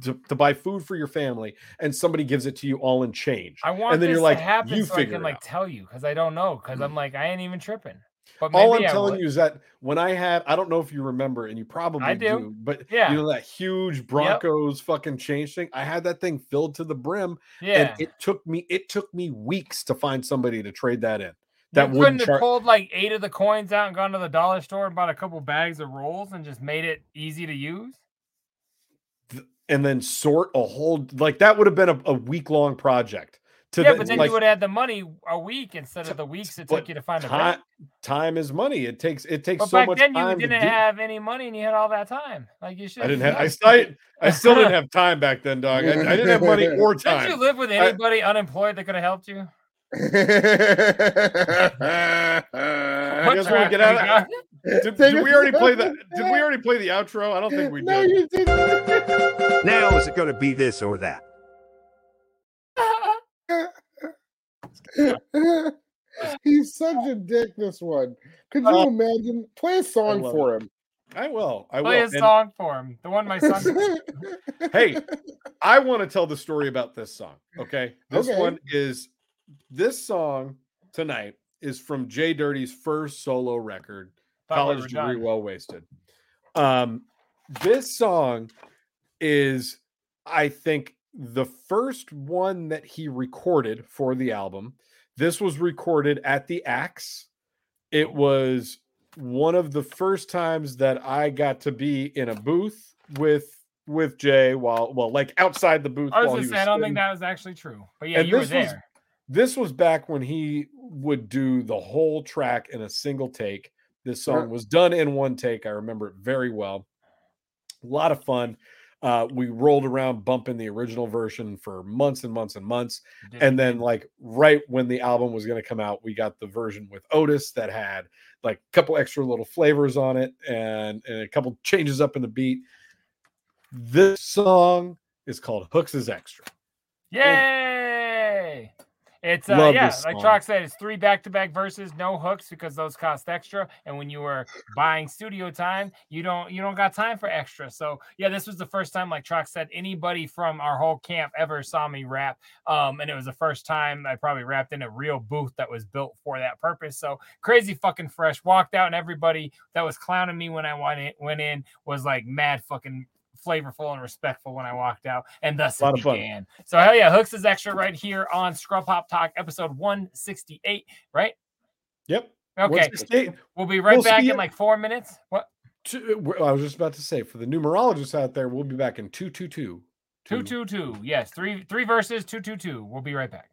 to, to buy food for your family, and somebody gives it to you all in change, I want and then you're like, happen you so I can like out. Mm. tell you because I don't know because I'm like I ain't even tripping. But All I'm I telling would. you is that when I had, I don't know if you remember, and you probably do. but Yeah. you know that huge Broncos fucking change thing. I had that thing filled to the brim, yeah. and it took me it took me weeks to find somebody to trade that in. you That couldn't wouldn't have char- pulled like eight of the coins out and gone to the dollar store and bought a couple bags of rolls and just made it easy to use. And then sort a whole like that would have been a, a week long project. To yeah, the- but then like, you would have had the money a week instead of the weeks it took you to find a time, time is money. It takes it takes But so back much then you didn't have any money and you had all that time. Like you should. I didn't have. I still, I still didn't *laughs* have time back then, dog. I, I didn't have money *laughs* or time. Did you live with I- anybody unemployed that could have helped you? *laughs* I guess we'll track get out. Of, Did, did we already play the? Did we already play the outro? I don't think we no, did. you didn't. It going to be this or that? *laughs* He's such a dick. This one. Could you Uh, imagine? Play a song love for him. I will. I will. Play a And- song for him. The one my son. *laughs* hey, I want to tell the story about this song. Okay. This Okay. one is this song tonight is from Jay Dirty's first solo record, Thought College were Degree done. Well Wasted. Um, this song is, I think, the first one that he recorded for the album. This was recorded at the Axe. It was one of the first times that I got to be in a booth with with Jay while well, like outside the booth. I was while gonna he say I don't think that was actually true, but yeah, And you were this was- there. This was back when he would do the whole track in a single take. This song was done in one take. I remember it very well. A lot of fun. Uh, we rolled around bumping the original version for months and months and months. And then, like, right when the album was going to come out, we got the version with Otis that had like a couple extra little flavors on it and, and a couple changes up in the beat. This song is called Hooks is Extra. Yay! It's uh, Love yeah, like. Trox said, it's three back-to-back verses, no hooks because those cost extra, and when you were buying studio time, you don't you don't got time for extra. So yeah, this was the first time like Trox said, anybody from our whole camp ever saw me rap. Um, and it was the first time I probably rapped in a real booth that was built for that purpose. So crazy fucking fresh. Walked out and everybody that was clowning me when I went in, went in was like mad fucking flavorful and respectful when I walked out, and thus it fun. began. So hell yeah, hooks is extra right here on Scrub Hop Talk episode 168, right? Yep. Okay. We'll be right We'll back in like four minutes. What? Two, I was just about to say for the numerologists out there, we'll be back in two two two. Two two two. Yes, three three verses. Two two two. We'll be right back.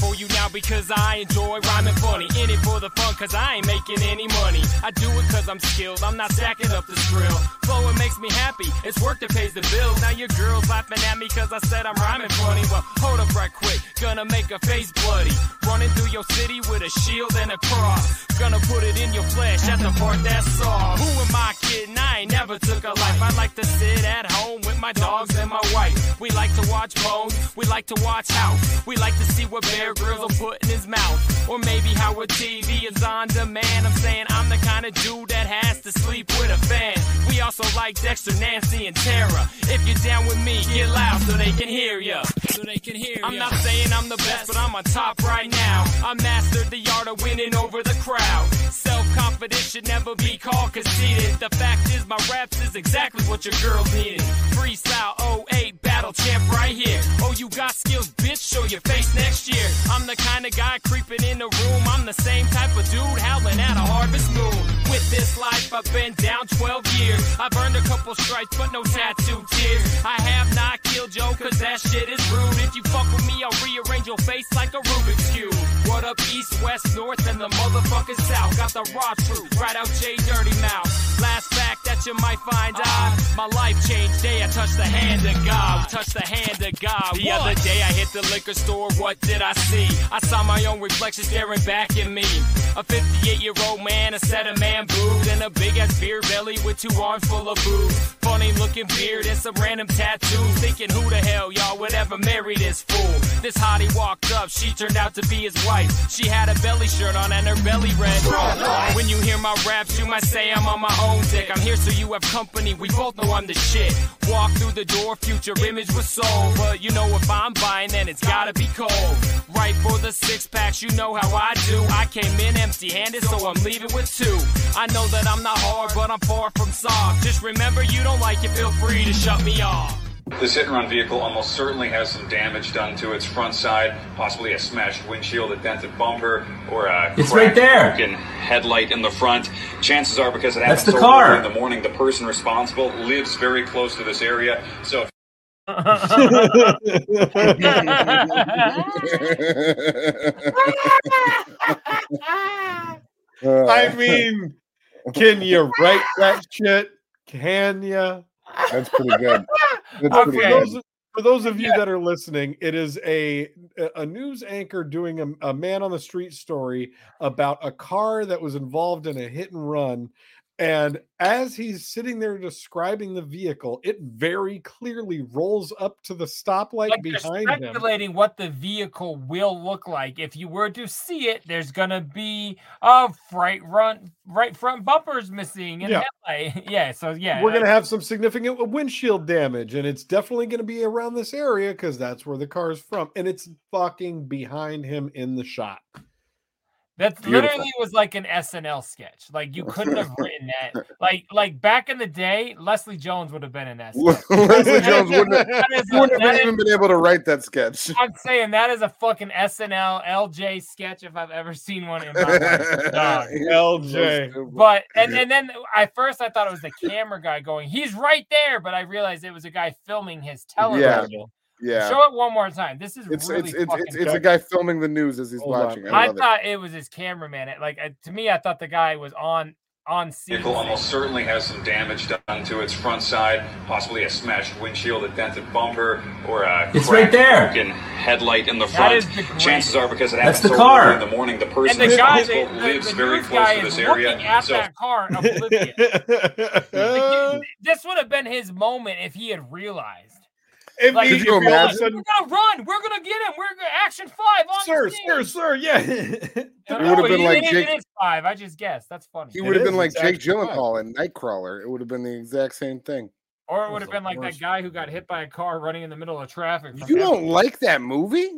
beautiful you now because I enjoy rhyming funny. In it for the fun cause I ain't making any money. I do it cause I'm skilled, I'm not stacking up the skrill. Flowing makes me happy, it's work that pays the bills. Now your girl's laughing at me cause I said I'm rhyming funny. Well, hold up right quick, gonna make her face bloody. Running through your city with a shield and a cross. Gonna put it in your flesh at the part that's soft. Who am I kidding? I ain't never took a life. I like to sit at home with my dogs and my wife. We like to watch Bones, we like to watch House. We like to see what Bear Grylls will put in his mouth. Or maybe how a TV is on demand. I'm saying I'm the kind of dude that has to sleep with a fan. We also like Dexter, Nancy, and Tara. If you're down with me, get loud so they can hear ya. So they can hear I'm not saying I'm the best, but I'm on top right now. I mastered the art of winning over the crowd. Self confidence should never be called conceited. The fact is, my raps is exactly what your girl needed. Freestyle 08 battle champ right here. Oh, you got skills, bitch? Show your face next year. I'm the kind of guy creeping in the room. I'm the same type of dude howling at a harvest moon. With this life, I've been down 12 years. I've earned a couple stripes, but no tattoo tears. I have not killed Joe, cause that shit is rude. If you fuck with me, I'll rearrange your face like a Rubik's Cube. What up, east, west, north, and the motherfucking south? Got the raw truth, right out J Dirty Mouth. Last fact that you might find odd. My life changed day I touched the hand of God. Touched the hand of God. The other day I hit the liquor store, what did I see? I saw my own reflection staring back at me. A 58 year old man, a set of man boobs, and a big ass beer belly with two arms full of booze. Funny looking beard and some random tattoos. Thinking who the hell y'all would ever marry this fool? This hottie walked up, she turned out to be his wife. She had a belly shirt on and her belly red. When you hear my raps, you might say I'm on my own dick. I'm here so you have company, we both know I'm the shit. Walk through the door, future image was sold. But you know if I'm buying, then it's gotta be cold. Right for the six packs, you know how I do. I came in empty handed, so I'm leaving with two. I know that I'm not hard, but I'm far from soft. Just remember, you don't like it, feel free to shut me off. This hit and run vehicle almost certainly has some damage done to its front side, possibly a smashed windshield, a dented bumper, or a It's cracked, right there. broken headlight in the front. Chances are, because it That's happened so car. early in the morning, the person responsible lives very close to this area. So if *laughs* *laughs* I mean, can you write that shit? Can you? That's pretty good. *laughs* That's Uh, pretty for, good. those, for those of you that are listening, it is a a news anchor doing a, a man on the street story about a car that was involved in a hit and run. And as he's sitting there describing the vehicle, it very clearly rolls up to the stoplight like behind him. speculating what the vehicle will look like. If you were to see it, there's gonna be a right front right front bumpers missing Yeah. *laughs* Yeah, so yeah, We're going to have some significant windshield damage, and it's definitely going to be around this area because that's where the car is from. And it's fucking behind him in the shot. That Beautiful. literally was like an SNL sketch. Like you couldn't have *laughs* written that. Like like back in the day, Leslie Jones would have been in *laughs* that. Leslie Jones wouldn't have, That is wouldn't have that even been able to write that sketch. I'm saying that is a fucking SNL LJ sketch if I've ever seen one in my life. *laughs* dog. LJ. But and, and then at first I thought it was the camera guy going, he's right there, but I realized it was a guy filming his television. Yeah. Show it one more time. This is It's really it's it's, it's, it's a guy filming the news as he's Hold on. watching. I I love it. thought it was his cameraman. It- Like uh, to me, I thought the guy was on on scene. vehicle almost certainly has some damage done to its front side, possibly a smashed windshield, a dented bumper, or a It's cracked, right there. broken headlight in the front. the Chances are because it That's happened the so car. early in the morning, the person And the guy, the, responsible the, lives the very close guy to this looking area. at So that car oblivious. *laughs* this would have been his moment if he had realized. If Like, he- Could you if he all of a imagine? sudden- We're gonna run. We're gonna get him. We're gonna action five on sir, the scene. sir, sir, yeah. *laughs* It would've been like Jake- It is five. I just guessed. That's funny. He would have been like it's Jake actually fine. Gyllenhaal in Nightcrawler. It would have been the exact same thing. Or it would have been like worst. that guy who got hit by a car running in the middle of traffic. You Epic. don't like that movie?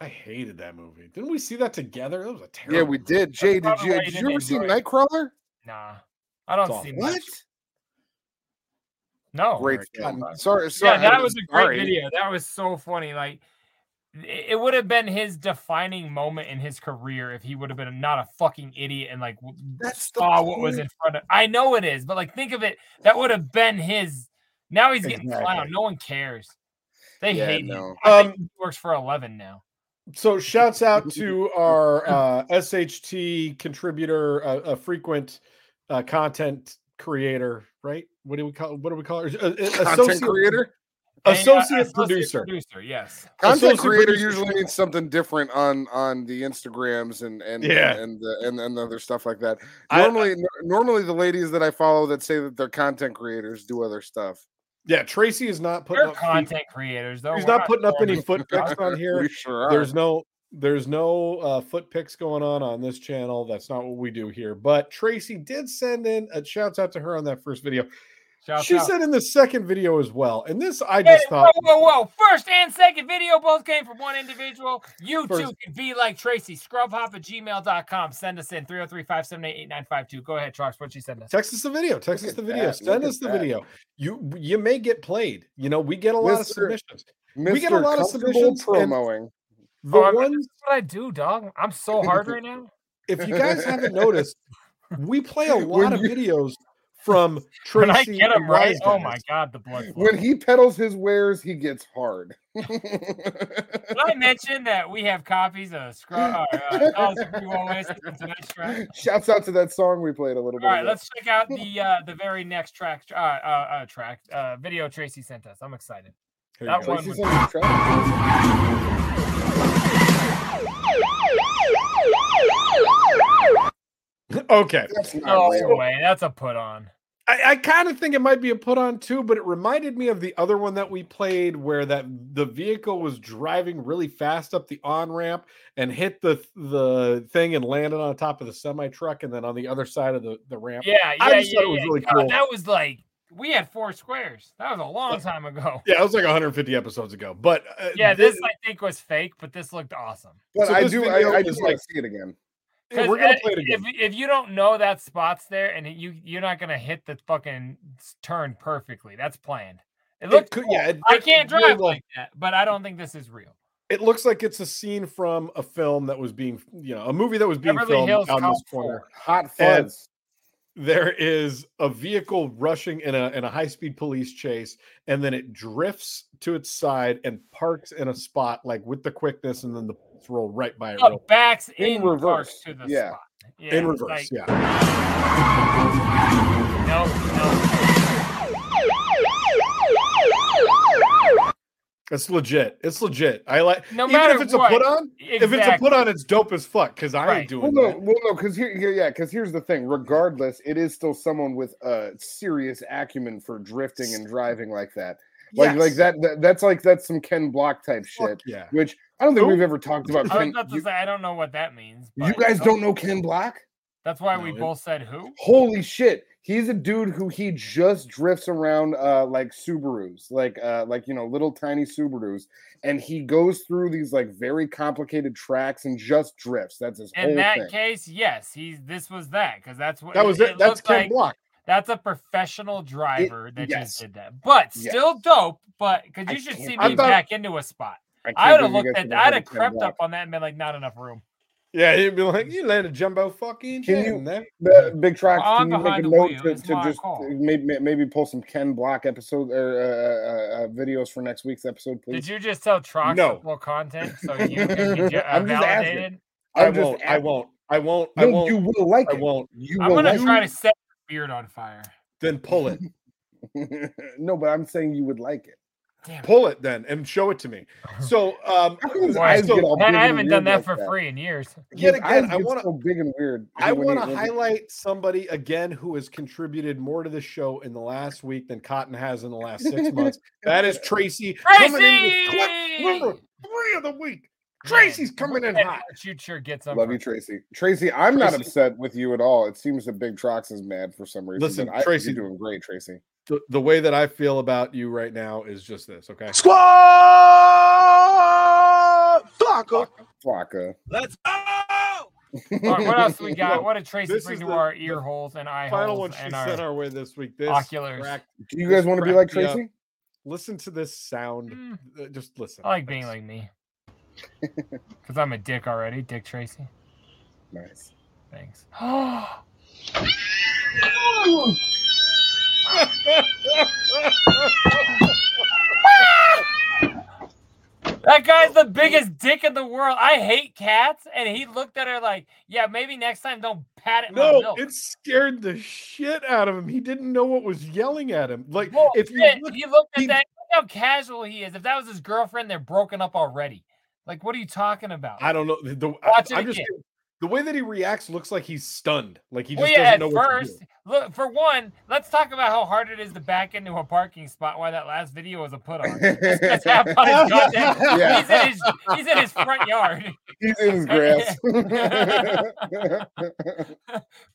I hated that movie. Didn't we see that together? That was a terrible. Yeah, we movie. did. Jay, did you did you ever see. Nightcrawler? Nah, I don't see What? much. No, Great film. Sorry, sorry. yeah, that was a great sorry. video. That was so funny. Like, it it would have been his defining moment in his career if he would have been not a fucking idiot and like That's saw what was in front of. I know it is, but like, think of it. That would have been his. Now he's getting Exactly. clowned. No one cares. They Yeah, hate him. I Um, think he works for Eleven now. So shouts out *laughs* to our uh, SHT contributor, uh, a frequent uh, content creator, right? What do we call? What do we call her? Content associate- creator? And, uh, associate producer. Producer, yes. Content Associate creator producer. usually means something different on on the Instagrams and and Yeah. and uh, and, and other stuff like that. I- Normally, n- normally the ladies that I follow that say that they're content creators do other stuff. Yeah, Tracy is not putting They're up. feet- content creators, though. He's We're not putting up any *laughs* them foot pics on *laughs* here. We sure are. There's no there's no uh, foot pics going on on this channel. That's not what we do here. But Tracy did send in a shout out to her on that first video. Shouts she out. sent in the second video as well. And this I Hey, just thought whoa, whoa, whoa. First and second video both came from one individual. You too can be like Tracy. Scrubhop at gmail.com. Send us in 303 578 8952. Go ahead, Trox. What'd she send us? text us the video. Text us the video. that, Send look us the that. video. You you may get played. You know, we get a lot of submissions. Mr. We get a lot of Comfortable submissions. and promoing. The Oh, I mean, ones That's what I do, dog. I'm so hard right now. if you guys haven't noticed, we play a *laughs* When lot of videos from When Tracy. I get him right, Wise oh my God, the blood. flow. When he peddles his wares, he gets hard. *laughs* Did I mention that we have copies of Scrub? Uh, uh, Dolls of Free Will Waste from tonight's track? Shouts out to that song we played a little bit All right, ago. let's check out the uh, the very next track. Uh, uh, uh, track uh, video Tracy sent us. I'm excited. Here That one Tracy was sent me a track. Okay. That's no real. way. That's a put on. I, I kind of think it might be a put on too, but it reminded me of the other one that we played where that the vehicle was driving really fast up the on ramp and hit the the thing and landed on top of the semi truck and then on the other side of the, the ramp. Yeah, yeah, I just yeah. thought it was yeah. really God, cool. That was like we had four squares. That was a long time ago. Yeah, it was like 150 episodes ago. But uh, Yeah, thi- this I think was fake, but this looked awesome. But So I do, I, I do is want like- see it again. We're gonna uh, play it again. If, if you don't know that spot's there and you you're not gonna hit the fucking turn perfectly, that's planned. It looks cool. yeah, it- I can't drive will. like that, but I don't think this is real. It looks like it's a scene from a film that was being, you know, a movie that was being Beverly filmed Hills on Cop this corner. Hot fuzz. there is a vehicle rushing in a in a high speed police chase, and then it drifts to its side and parks in a spot like with the quickness, and then the roll right by it. Oh, real- backs In in, reverse, reverse to the yeah. spot. Yeah, in reverse, like, yeah. No, no. It's legit. It's legit. I like No even matter if it's what, a put on. If it's a put on, it's dope as fuck. Because I Right. ain't Well, doing no, that. well, no, because here, here, yeah, because here's the thing. Regardless, it is still someone with a serious acumen for drifting and driving like that. Like, like that, that. That's like that's some Ken Block type Fuck shit. yeah. Which I don't think Who? we've ever talked about. I was about to you, say I don't know what that means. you but- guys don't know Ken Block? That's why we No, it- both said who. Holy shit! He's a dude who he just drifts around uh like Subarus, like uh like you know little tiny Subarus, and he goes through these like very complicated tracks and just drifts. That's his whole In that thing. case, yes, he's this was that because that's what That was it. That's Ken like Block. That's a professional driver that yes. just did that, but Yes. still dope. But because I you should can't- see I me thought- back into a spot. I I would have looked at, I'd have crept up on that and been like, not enough room. Yeah, he'd be like, "You landed jumbo fucking Can jam you- there." The big tracks. Well, Can I'm you make a behind the note wheel, to, to just maybe maybe pull some Ken Block episode or uh, uh, uh, videos for next week's episode, please? Did you just tell Trox No. the full content so *laughs* you can be ju- uh, I'm just asking. validated? I I'm just won't. I won't. I won't. I won't. you will like I it. won't. You I'm will gonna like try to set your beard on fire. Then pull it. it. *laughs* no, but I'm saying you would like it. Damn. pull it then and show it to me. *laughs* So um How so- eyes get all Man, big I haven't done that like for that? free in years. yet again I want to so big and weird. I want to when he- highlight somebody again who has contributed more to the show in the last week than Cotton has in the last six *laughs* months. That is Tracy. coming in clip number three of the week. Tracy's coming in hot. Shoot sure get some. Love you, Tracy. Tracy, I'm not upset with you at all. It seems that Big Trox is mad for some reason. Listen, I think Tracy- you're doing great, Tracy. The, the way that I feel about you right now is just this, okay? Squad! Flocka! Flocka. Let's go! All right, what else we got? *laughs* What did Tracy This bring to the- our ear holes and eye Final holes one she and sent our our way this week. This oculars. Do you guys want to be like cracked me up. Tracy? Listen to this sound. Mm. Uh, Just listen. I like being like me. *laughs* Because I'm a dick already, Dick Tracy. Nice. Thanks. *gasps* *laughs* That guy's the biggest dick in the world. I hate cats, and he looked at her like, "Yeah, maybe next time don't pat it." No, milk." it scared the shit out of him. He didn't know what was yelling at him. Like if you look, he looked at he- that. Look how casual he is. If that was his girlfriend, they're broken up already. Like, what are you talking about? I don't know. The, Watch it I'm just again. The way that he reacts looks like he's stunned. Like he just well, yeah, doesn't know what to first, do. look for one. Let's talk about how hard it is to back into a parking spot. Why that last video was a put on. This half on his goddamn- *laughs* Yeah. *laughs* He's in his he's in his front yard. He's in his grass. *laughs*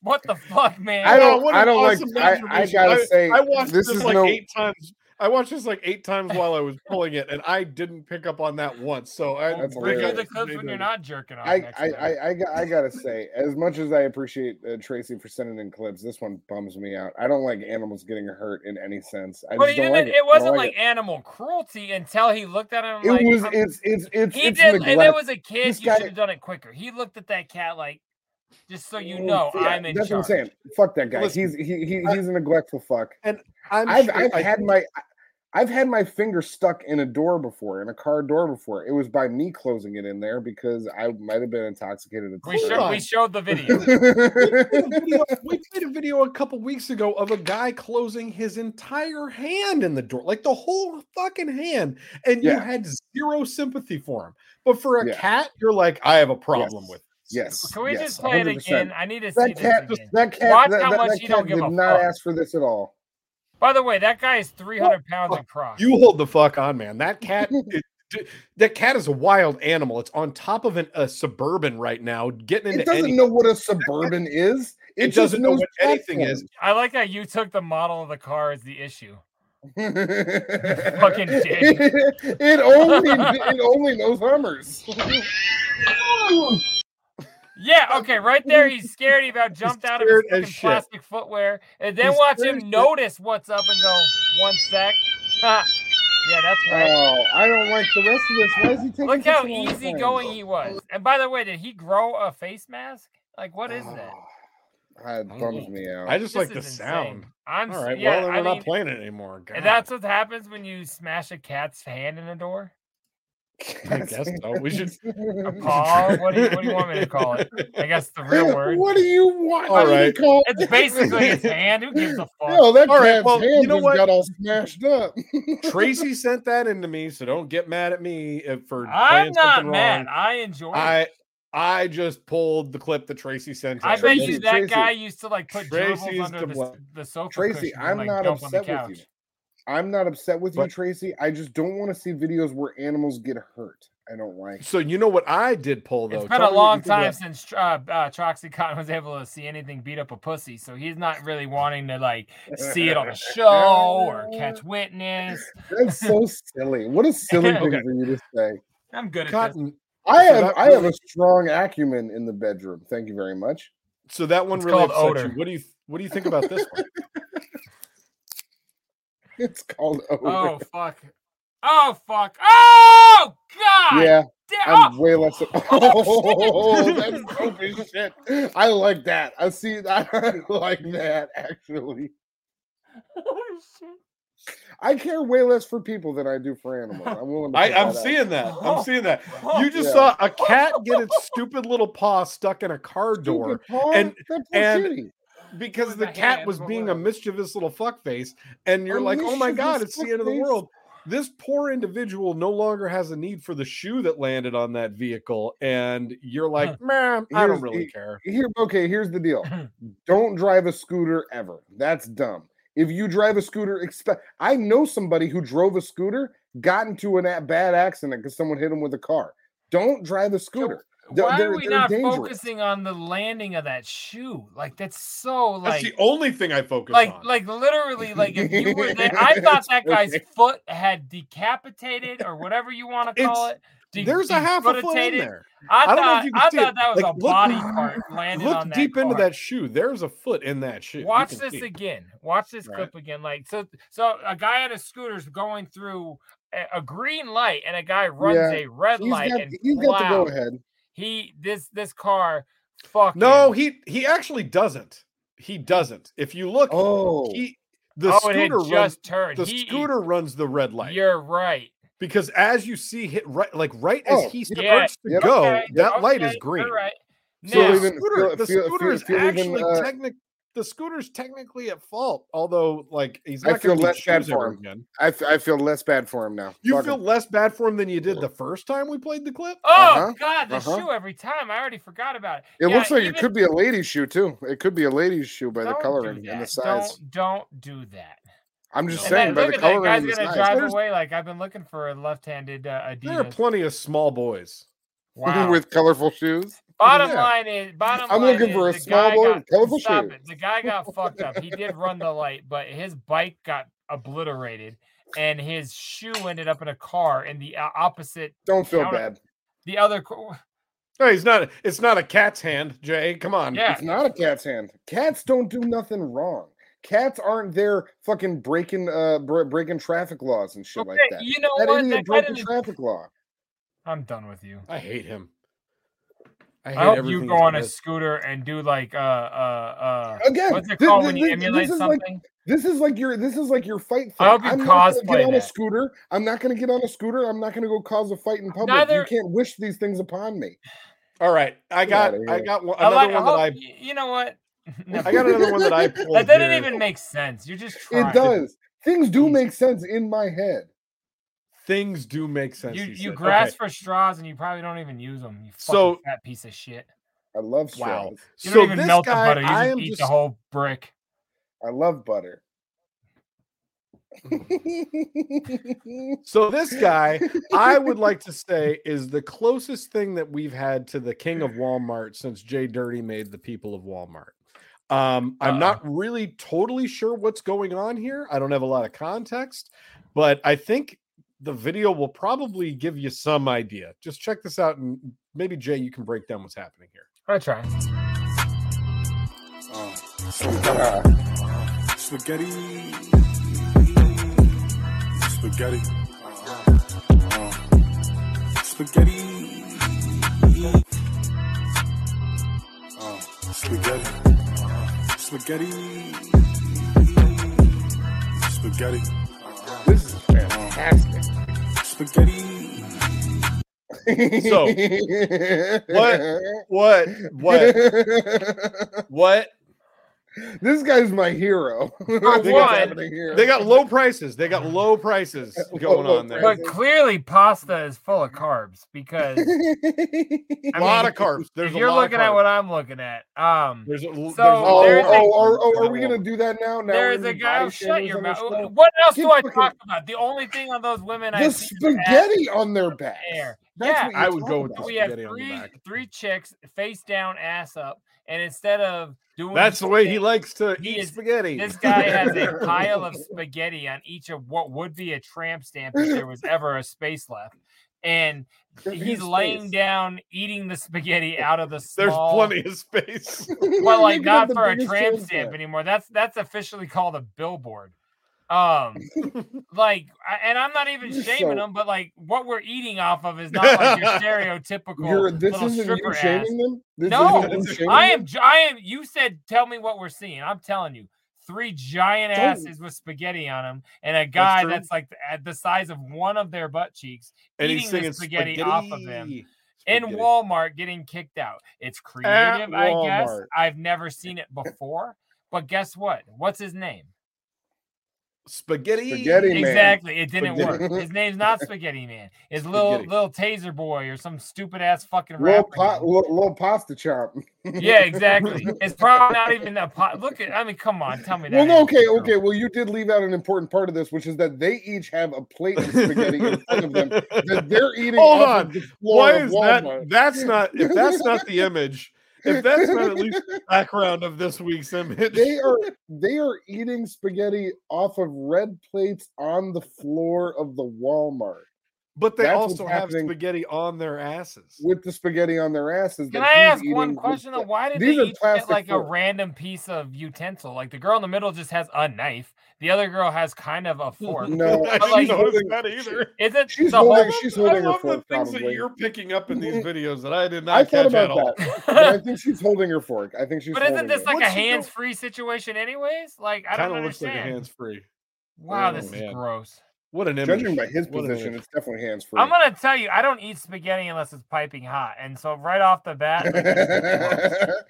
What the fuck, man? I don't- what I don't like- I- I gotta say, I watched this this, is like no- eight times. I watched this like eight times *laughs* while I was pulling it, and I didn't pick up on that once. So I That's Bring you hilarious. the clips when you're not jerking off. I, I. I, I, got, I gotta say, as much as I appreciate uh, Tracy for sending in clips, this one bums me out. I don't like animals getting hurt in any sense. I But just don't like it. it. I don't wasn't like, it. animal cruelty until he looked at him It like was. I'm- It's. It's. It's. he it's did, and there was a kid. This You should have done it quicker. He looked at that cat like, just so you Mm, know, yeah, I'm in That's charge. what I'm saying. Fuck that guy. Listen, he's he, he he's a neglectful fuck. And I'm I've sure- I've I had my I've had my finger stuck in a door before, in a car door before. It was by me closing it in there because I might have been intoxicated at We, showed, we showed the *laughs* video. we played a video- we played a video a couple weeks ago of a guy closing his entire hand in the door, like the whole fucking hand, and you Yeah. had zero sympathy for him. But for a Yeah. cat, you're like, I have a problem Yes. with. this. Yes. Can we yes, just play it 100%. again? I need to see That cat, this again. that cat, Watch that, how that- much that he cat don't give did a not fuck. ask for this at all. By the way, that guy is 300 pounds in Crocs. You hold the fuck on, man. That cat, it- that cat is a wild animal. It's on top of an, a suburban right now, getting into It doesn't any- know what a *laughs* suburban is. It, It just doesn't know knows what anything is. I like how you took the model of the car as the issue. platforms. *laughs* Fucking dick. it only it only knows Hummers. *laughs* Yeah, okay, right there. He's *laughs* scared. He about jumped out of his as fucking shit. plastic footwear, and then He's watch him shit. notice what's up and go one sec. *laughs* Yeah, that's right. Oh, I don't like the rest of this. Why is he taking? Look how a easy time? going he was. And by the way, did he grow a face mask? Like, what is that? *sighs* Ah, It bums me out. I just This like the insane. sound. I'm All s- right, yeah, well, then we're I not mean, playing it anymore. And that's what happens when you smash a cat's hand in a door. *laughs* I guess so. We should. A paw? What do you What do you want me to call it? I guess the real *laughs* word. What do you want? All me to right. call It's basically his *laughs* hand. Who gives a fuck? No, that All right, cat's well, hand you know just what? got all smashed up. Tracy sent that into me, so don't get mad at me uh, for I'm not mad. wrong. I enjoy it. I I just pulled the clip that Tracy sent. I bet you that Tracy. guy used to like put Tracy's gerbils under the the, one. sofa Tracy, cushion I'm like, not dump on the upset with you. Couch. I'm not upset with you, Tracy. I just don't want to see videos where animals get hurt. I don't like. So you know what I did pull though. It's been Tell a me what you long time since uh, uh, Troxy *laughs* was able to see anything beat up a pussy, so he's not really wanting to like see it on the *laughs* show or catch witness. *laughs* That's so silly. What a silly thing Okay. for you to say. I'm good at this. Cotton. I So have that I have a strong acumen in the bedroom. Thank you very much. So that one It's really called upset odor. you. What do you What do you think about this one? *laughs* It's called odor. Oh fuck! Oh fuck! Oh god! yeah, Damn! I'm Oh, way less. *laughs* Oh, *laughs* oh that's dope as shit. I like that. I see. I like that actually. oh, shit. I care way less for people than I do for animals. I'm willing to. I, I'm that out. seeing that. I'm oh, seeing that. Oh. You just Yeah. saw a cat get its stupid little paw stuck in a car door, Stupid paw, and that and kitty. Because the cat was being a mischievous little fuckface, and you're A like, oh my god, it's the end of the world. This poor individual no longer has a need for the shoe that landed on that vehicle, and you're like, man, I don't really care. Here, okay, here's the deal. *clears throat* Don't drive a scooter ever. That's dumb. If you drive a scooter, expect. I know somebody who drove a scooter, got into a bad accident because someone hit him with a car. Don't drive a scooter. They're- Why they're- are we they're not dangerous. focusing on the landing of that shoe? Like that's so That's like the only thing I focus like on. like literally like if you were there, I *laughs* thought that guy's foot had decapitated or whatever you want to call It's- it. De- There's a half a foot in there. I, I don't know thought if you can I see thought it. that was Like, a look- body part landed Look on that deep into that shoe. There's a foot in that shoe. Watch this see again. Watch this Right. clip again. Like so, so a guy on a scooter's going through a, a green light, and a guy runs Yeah, a red He's light, got, and he's got to go ahead. He this this car, fucking No, he he actually doesn't. He doesn't. If you look, Oh, he the oh, it had scooter runs just turned. the He- scooter runs the red light You're right. because as you see hit right like right Oh, as he yeah, starts to yep. go, Okay, that light is green. You're right. So Now, the even- scooter, feel- the scooter feel- is feel even, actually uh, technic the scooter's technically at fault. Although, like he's I not feel less bad for him. again. I, f- I feel less bad for him now. You Fuck feel him. less bad for him than you did the first time we played the clip. oh uh-huh, God, the uh-huh. shoe every time. I already forgot about it. It Yeah, looks like even- it could be a lady's shoe too. It could be a lady's shoe by the don't do coloring and the that. size. Don't don't do that. I'm just And saying then, by the at that coloring guy's gonna size. drive There's- away like I've been looking for a left-handed uh, There are plenty of small boys. *laughs* Wow. with colorful shoes. Bottom Yeah. line is, bottom I'm line looking is for a the small guy boy got- with colorful stop shoes. it. The guy got fucked up. He did run the *laughs* light, but his bike got obliterated, and his shoe ended up in a car in the uh, opposite. Don't feel counter- bad. The other, co- *laughs* No, he's not. It's not a cat's hand, Jay. Come on. yeah, It's not a cat's hand. Cats don't do nothing wrong. Cats aren't there fucking breaking uh br- breaking traffic laws and shit like that. you know that what? idiot That guy broke the traffic law. I'm done with you. I hate him. I, hate I hope you go he on a scooter and do like uh uh uh. Again, What's it thi- called thi- when you thi- emulate this is like- something? This is like your this is like your fight thing. I hope you I'm not cosplay get on a scooter. I'm not gonna get on a scooter. I'm not gonna go cause a fight in public. Neither- You can't wish these things upon me. All right, I Get got. I got one, I another like. One that hope, I. y- you know what? *laughs* I got another one that I pulled. *laughs* That didn't here. even make sense. You're just trying. It does. Things do make sense in my head. Things do make sense. You you said. grasp Okay, for straws and you probably don't even use them. You fucking So- fat piece of shit. I love Wow. You So don't even this melt guy, the butter. You I just am eat just. the whole brick. I love butter. *laughs* So this guy, I would like *laughs* to say, is the closest thing that we've had to the king of Walmart since Jay Dirty made the people of Walmart. Um, I'm not really totally sure what's going on here. I don't have a lot of context, but I think the video will probably give you some idea. Just check this out, and maybe Jay, you can break down what's happening here. I try. Spaghetti. Spaghetti. Uh, spaghetti. Uh, spaghetti. Spaghetti. Spaghetti. Fantastic. Spaghetti. So, what- What? What? What? This guy's my hero. For What's one, here? They got low prices. They got low prices *laughs* going Low on there. But clearly, pasta is full of carbs because *laughs* A I lot of carbs. There's if you're lot of looking at what I'm looking at, um, There's a, there's So, a Oh, there's a- oh, oh, oh, are we gonna do that now? Now there's a guy. Oh, shut your mouth. show? What else Get do I fucking- talk about? The only thing on those women I The see spaghetti on their back. air. That's Yeah. what I would go with the about. we have spaghetti on the three back. three chicks face down, ass up, and instead of doing That's the way he likes to He eat is- spaghetti. This guy has a *laughs* pile of spaghetti on each of what would be a tramp stamp if there was ever a space left. And he's laying space. down, eating the spaghetti out of the *laughs* There's plenty of space. Well, like You not for a biggest tramp tramp stamp stamp. anymore. That's that's officially called a billboard. Um, *laughs* like, and I'm not even shaming so- them, but like what we're eating off of is not like your *laughs* stereotypical You're, this little isn't you stripper ass. shaming them. This No, I am. I am. You said, "Tell me what we're seeing." I'm telling you, three giant asses with spaghetti on them, and a guy true. that's, like at the size of one of their butt cheeks And eating the spaghetti, off of him spaghetti. in Walmart getting kicked out. It's creative, I guess. I've never seen *laughs* it before, but guess what? What's his name? Spaghetti. Spaghetti Man. Exactly. It didn't Spaghetti. work. *laughs* His name's not Spaghetti Man. It's little little Taser Boy or some stupid ass fucking Little, rapper. pa- name. little, little pasta chop. Yeah, *laughs* exactly. It's probably not even that. Po- Look at. I mean, come on, tell me that. Well, no, okay, true. okay. Well, you did leave out an important part of this, which is that they each have a plate of spaghetti in front of them that they're eating. Hold on. Of the floor Why is that? That's not. If that's not the *laughs* image, if that's not at least the background of this week's image, they are they are eating spaghetti off of red plates on the floor of the Walmart but they that's also have spaghetti on their asses. with the spaghetti on their asses. Can I ask one eating with question? Why did These they are each get plastic like a random piece of utensil? Like the girl in the middle just has a knife. The other girl has kind of a *laughs* fork. No, I But, didn't like, notice that either. Isn't She's the holding- whole? she's I holding her love the fork, things that you're picking up in these videos that I did not I thought catch about at all. that, *laughs* I think she's holding her fork. I think she's. But isn't this it. like a What's she doing? hands-free situation, anyways? Like I don't of looks like a hands free. wow, Oh, this is gross. What an image! Judging by his What position, it's definitely hands free. I'm gonna tell you, I don't eat spaghetti unless it's piping hot, and so right off the bat, like, this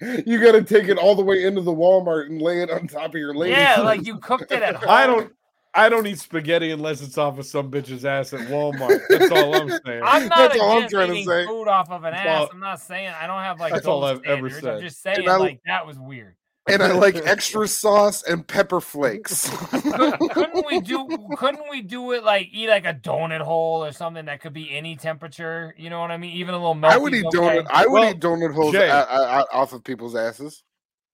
is gross. *laughs* you got to take it all the way into the Walmart and lay it on top of your lady. yeah, like *laughs* you cooked it at *laughs* home. I don't. I don't eat spaghetti unless it's off of some bitch's ass at Walmart. That's all I'm saying. I'm not That's all I'm against trying to eating say. food off of an ass. all- I'm not saying I don't have like That's all I've ever said. I'm just saying I- like that was weird. And I like *laughs* extra sauce and pepper flakes. Could, *laughs* couldn't we do? Couldn't we do it like eat like a donut hole or something that could be any temperature? You know what I mean? Even a little melty. I would eat donut. I would Well, eat donut holes Jay. off of people's asses.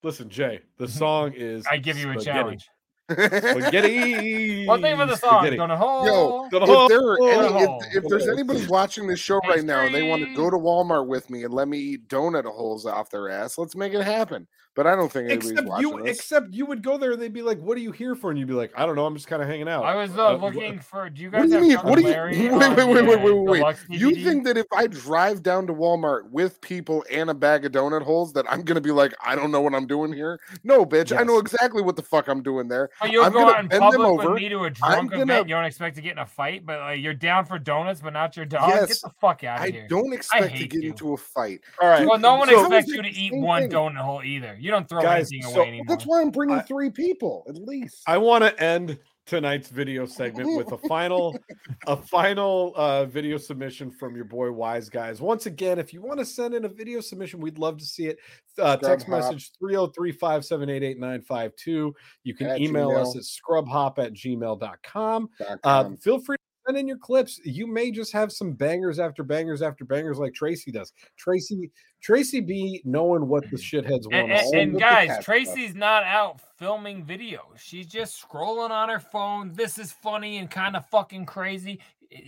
Listen, Jay. The *laughs* song is. I give you a spaghetti. challenge. Spaghetti. One thing for the song, spaghetti. donut hole. Yo, Donut if hole. there are any, if, if there's anybody watching this show Hey, right now, and they want to go to Walmart with me and let me eat donut holes off their ass. Let's make it happen. But I don't think anybody's Except watching you, this. except you would go there. and They'd be like, "What are you here for?" And you'd be like, "I don't know. I'm just kind of hanging out." I was uh, Uh, looking for. Do you What guys do you have mean? What do you Larry *laughs* wait, wait, wait, wait, wait, wait, wait. You think that if I drive down to Walmart with people and a bag of donut holes, that I'm gonna be like, I don't know what I'm doing here? No, bitch. I know exactly what the fuck I'm doing there. Oh, you'll I'm go gonna out in bend them public over. with me to a drunk gonna- event. You don't expect to get in a fight, but like you're down for donuts, but not your dog. Get the fuck out of I here. don't expect to get you. into a fight. All right. Well, no one expects you to eat one donut hole either. You don't throw Guys, anything so- away anymore. That's why I'm bringing I- three people at least. I want to end tonight's video segment with a *laughs* final a final uh video submission from your boy wise guys once again if you want to send in a video submission we'd love to see it uh, text Hop. message 303-578-8952 you can At email us at scrubhop at gmail.com Dot uh, com. feel free to send in your clips you may just have some bangers after bangers after bangers like tracy does tracy tracy b knowing what the *clears throat* shitheads want And, and, and guys, stuff. Tracy's not out filming videos. She's just scrolling on her phone. This is funny and kind of fucking crazy.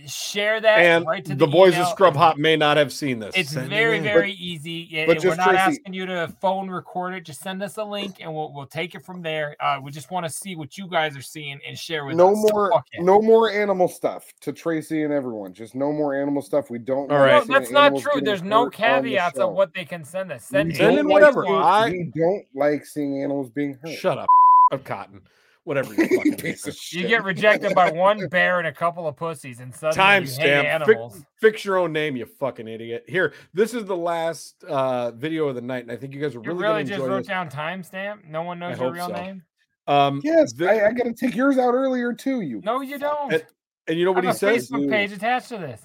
Share that and right to the, the, boys email. of scrub hop may not have seen this It's Send it very, in. very easy. Yeah, but and we're not Tracy- asking you to phone record it. Just send us a link, and we'll we'll take it from there. Uh, we just want to see what you guys are seeing and share with no us. More fuck no more animal stuff to Tracy and everyone. Just no more animal stuff. We don't All right. No, that's not true. There's no hurt on the caveats of what they can send us. Send, Send in anything whatever. you want. I- We don't like seeing animals being hurt. Shut up, of cotton. Whatever you fucking *laughs* Piece of shit. You get rejected by one bear and a couple of pussies, and suddenly you hate animals. Fix, fix your own name, you fucking idiot. Here, this is the last uh, video of the night, and I think you guys are You really, really gonna just enjoy wrote this. down timestamp. No one knows I your real so. name. Um, Yes, thi- I, I got to take yours out earlier too. You. No, you don't. and, and you know I what he a says? Facebook page attached to this.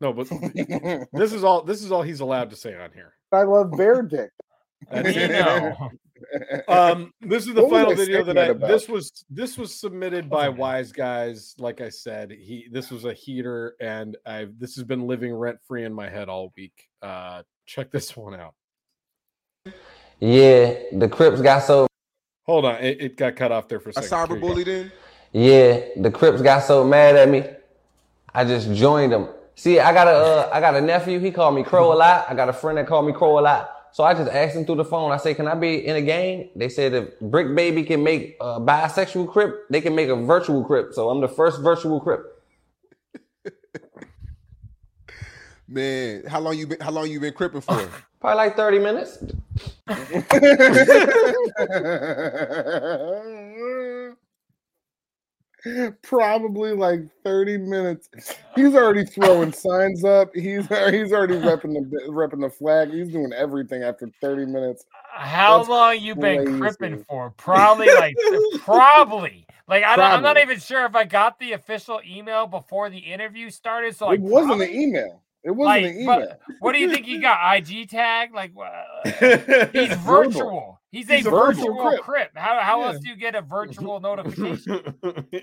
No, but *laughs* this is all. This is all he's allowed to say on here. I love bear dick. That's You it. know. Um this is the *laughs* What final video that that I about? this was this was submitted by Okay. wise guys like i said he this was a heater and i've this has been living rent free in my head all week uh check this *laughs* one out Yeah, the Crips got so hold on it, it got cut off there for a I second Here you go. cyberbullied in. yeah, the Crips got so mad at me. I just joined them. See, I got a uh, I got a nephew. He called me Crow a lot. I got a friend that called me Crow a lot. So I just asked them through the phone. I say, "Can I be in a game?" They said if Brick Baby can make a bisexual crip, they can make a virtual crip. So I'm the first virtual crip. *laughs* Man, how long you been how long you been cripping for? *laughs* Probably like 30 minutes. *laughs* Probably like 30 minutes. He's already throwing signs up. He's *laughs* he's already repping the repping the flag. He's doing everything after 30 minutes. How That's long you been crazy. cripping for? Probably like probably. Like I I'm not even sure if I got the official email before the interview started. So like, it wasn't probably- an email. It wasn't like, an email. what do you think he got? IG tag? Like wha- *laughs* he's virtual. He's, He's a a virtual virtual crip. crip. How how Yeah. else do you get a virtual *laughs* notification?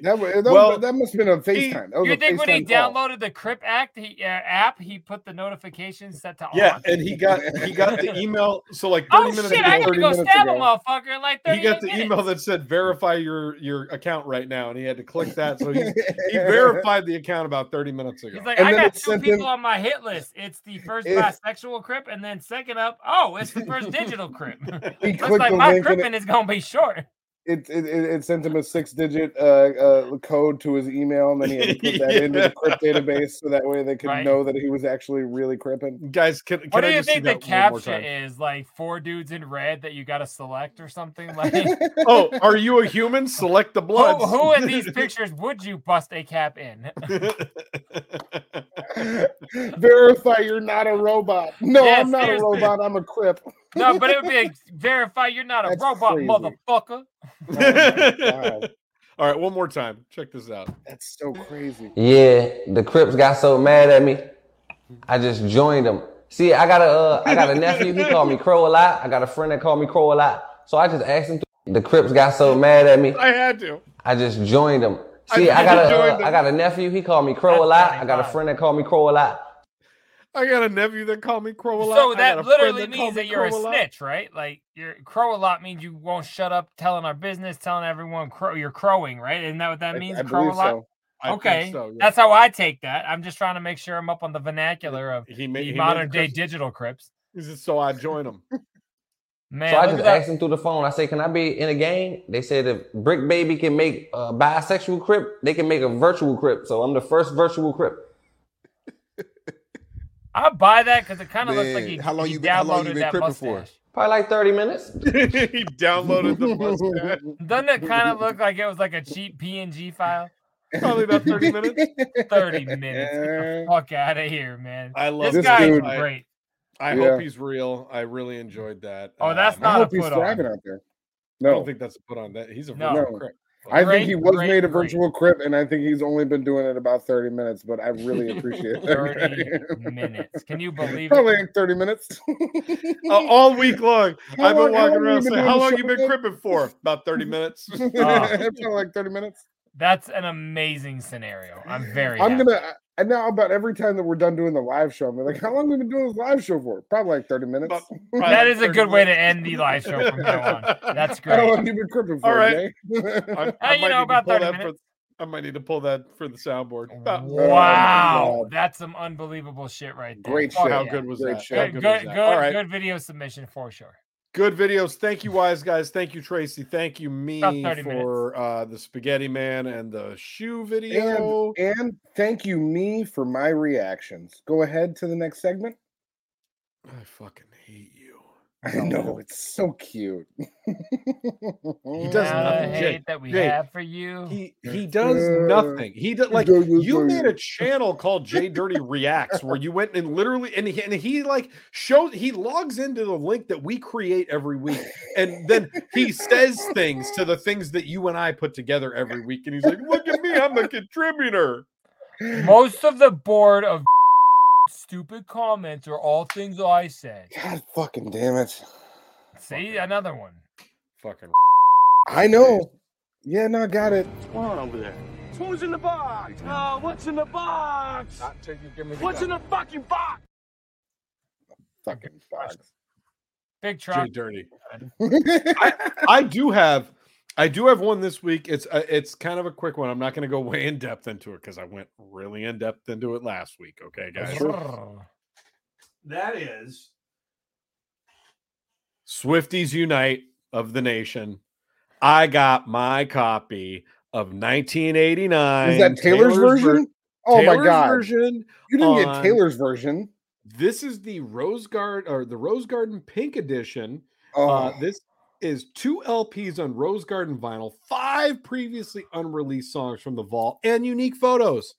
That, wa- that, Well, that must have been a FaceTime. That was you a think when he FaceTime call. downloaded the Crip Act he, uh, app, he put the notifications set to Yeah, on? and he got he got the *laughs* email. So like 30 Oh minutes shit! ago, I gotta go minutes stab a motherfucker in like thirty he got the minutes. email that said verify your your account right now, and he had to click that. So he's, he *laughs* verified the account about 30 minutes ago. He's like, And I got two sent people him- on my hit list. It's the first It- bisexual crip, and then second up, oh, it's the first digital crip. He Looks like my link is gonna be short. it, it, it, it sent him a six digit uh, uh, code to his email, and then he had to put that *laughs* into the crypt database so that way they could Right. know that he was actually really cripping. Guys, can, can What do I you just see think the that caption is? Like four dudes in red that you got to select or something? *laughs* Like, Oh, are you a human? Select the who, blood. who in these *laughs* pictures would you bust a cap in? Verify you're not a robot. No, Yeah, I'm not seriously. a robot. I'm a crip. No, but it would be a verify you're not a That's robot, crazy. motherfucker. *laughs* Oh. All right, one more time. Check this out. That's so crazy. Yeah, the Crips got so mad at me. I just joined them. See, I got a uh, I got a nephew. He called me *laughs* Crow a lot. I got a friend that called me Crow a lot. So I just asked him. To, the Crips got so mad at me. I had to. I just joined them. See, I, just got a uh. I got a nephew. He called me Crow a lot. I got a friend that called me Crow a lot. I got a nephew that called me crow a lot. So that literally called means me that you're a crow lot. snitch, right? Like you're crow a lot means you won't shut up telling our business, telling everyone crow you're crowing, right? Isn't that what that I- means? I crow a lot. so. Okay, so, yeah. that's how I take that. I'm just trying to make sure I'm up on the vernacular of He made, the he modern the day digital crips. He said, so I joined them. Man, so I look just asked him through the phone. I said, "Can I be in a game?" They said if Brick Baby can make a bisexual crip, they can make a virtual crip. So I'm the first virtual crip. I buy that because it kind of looks like Man, he, how long he you been- how long you downloaded been that cripping for? mustache. Probably like 30 minutes. *laughs* he downloaded the mustache. Doesn't it kind of look like it was like a cheap PNG file? *laughs* Probably about 30 minutes. 30 minutes. Get the *laughs* fuck out of here, man. I love this This guy dude. is great. I Yeah. hope he's real. I really enjoyed that. Oh, that's Um, I not a hope he's put on. thriving out there. I don't think that's a put on. That he's a No. virtual No. Crip. I Great, think he was great, made a great. virtual crip, and I think he's only been doing it about 30 minutes, but I really *laughs* appreciate that. 30 minutes. Can you *laughs* believe Probably it? like 30 minutes. *laughs* Uh, all week long, How I've been long- walking around saying, "How long you been again?" cripping for?" About 30 minutes. Probably like 30 minutes. That's an amazing scenario. I'm very I'm happy. gonna and now about every time that we're done doing the live show, I'm like, how long have we been doing this live show for? Probably like 30 minutes. About- *laughs* probably That a 30 good way to end the live show from now on. That's *laughs* How long great. have you been cripping for? All right. Jay? *laughs* I, I you know, need to about pull 30 that for- minutes. I might need to pull that for the soundboard. About- oh, Wow, that's some unbelievable shit right there. Great Fuck shit. How yeah. good was Great that? shit. Good, good, good, good, that? Good video submission for sure. Good videos. Thank you, wise guys. Thank you, Tracy. Thank you, me, for uh, the spaghetti man and the shoe video. and, and thank you, me, for my reactions. Go ahead to the next segment. I fucking hate you. I know it's so cute. He does Now nothing. the Jay, that we Jay, have for you. He he does Uh, nothing. He does like does you nothing. made a channel called Jay Dirty Reacts where you went and literally and he, and he like shows he logs into the link that we create every week and then he says things to the things that you and I put together every week and he's like, "Look at me, I'm a contributor." Most of the board of stupid comments are all things I said. God fucking damn it. See another one. Fucking I know. Yeah, no, I got it. What's going on over there? Who's in the box? Oh, what's in the box? What's in the fucking box? Fucking box. Big Jay truck. Dirty. I, I do have I do have one this week. It's uh, it's kind of a quick one. I'm not going to go *laughs* way in depth into it because I went really in depth into it last week. Okay, guys. That is Swifties Unite of the Nation. I got my copy of 1989. Is that Taylor's, ver- version? Oh my Taylor's god. version You didn't on- get Taylor's version. This is the Rose Garden or the Rose Garden Pink Edition. Oh. Uh, this is two LPs on Rose Garden vinyl, five previously unreleased songs from the vault, and unique photos.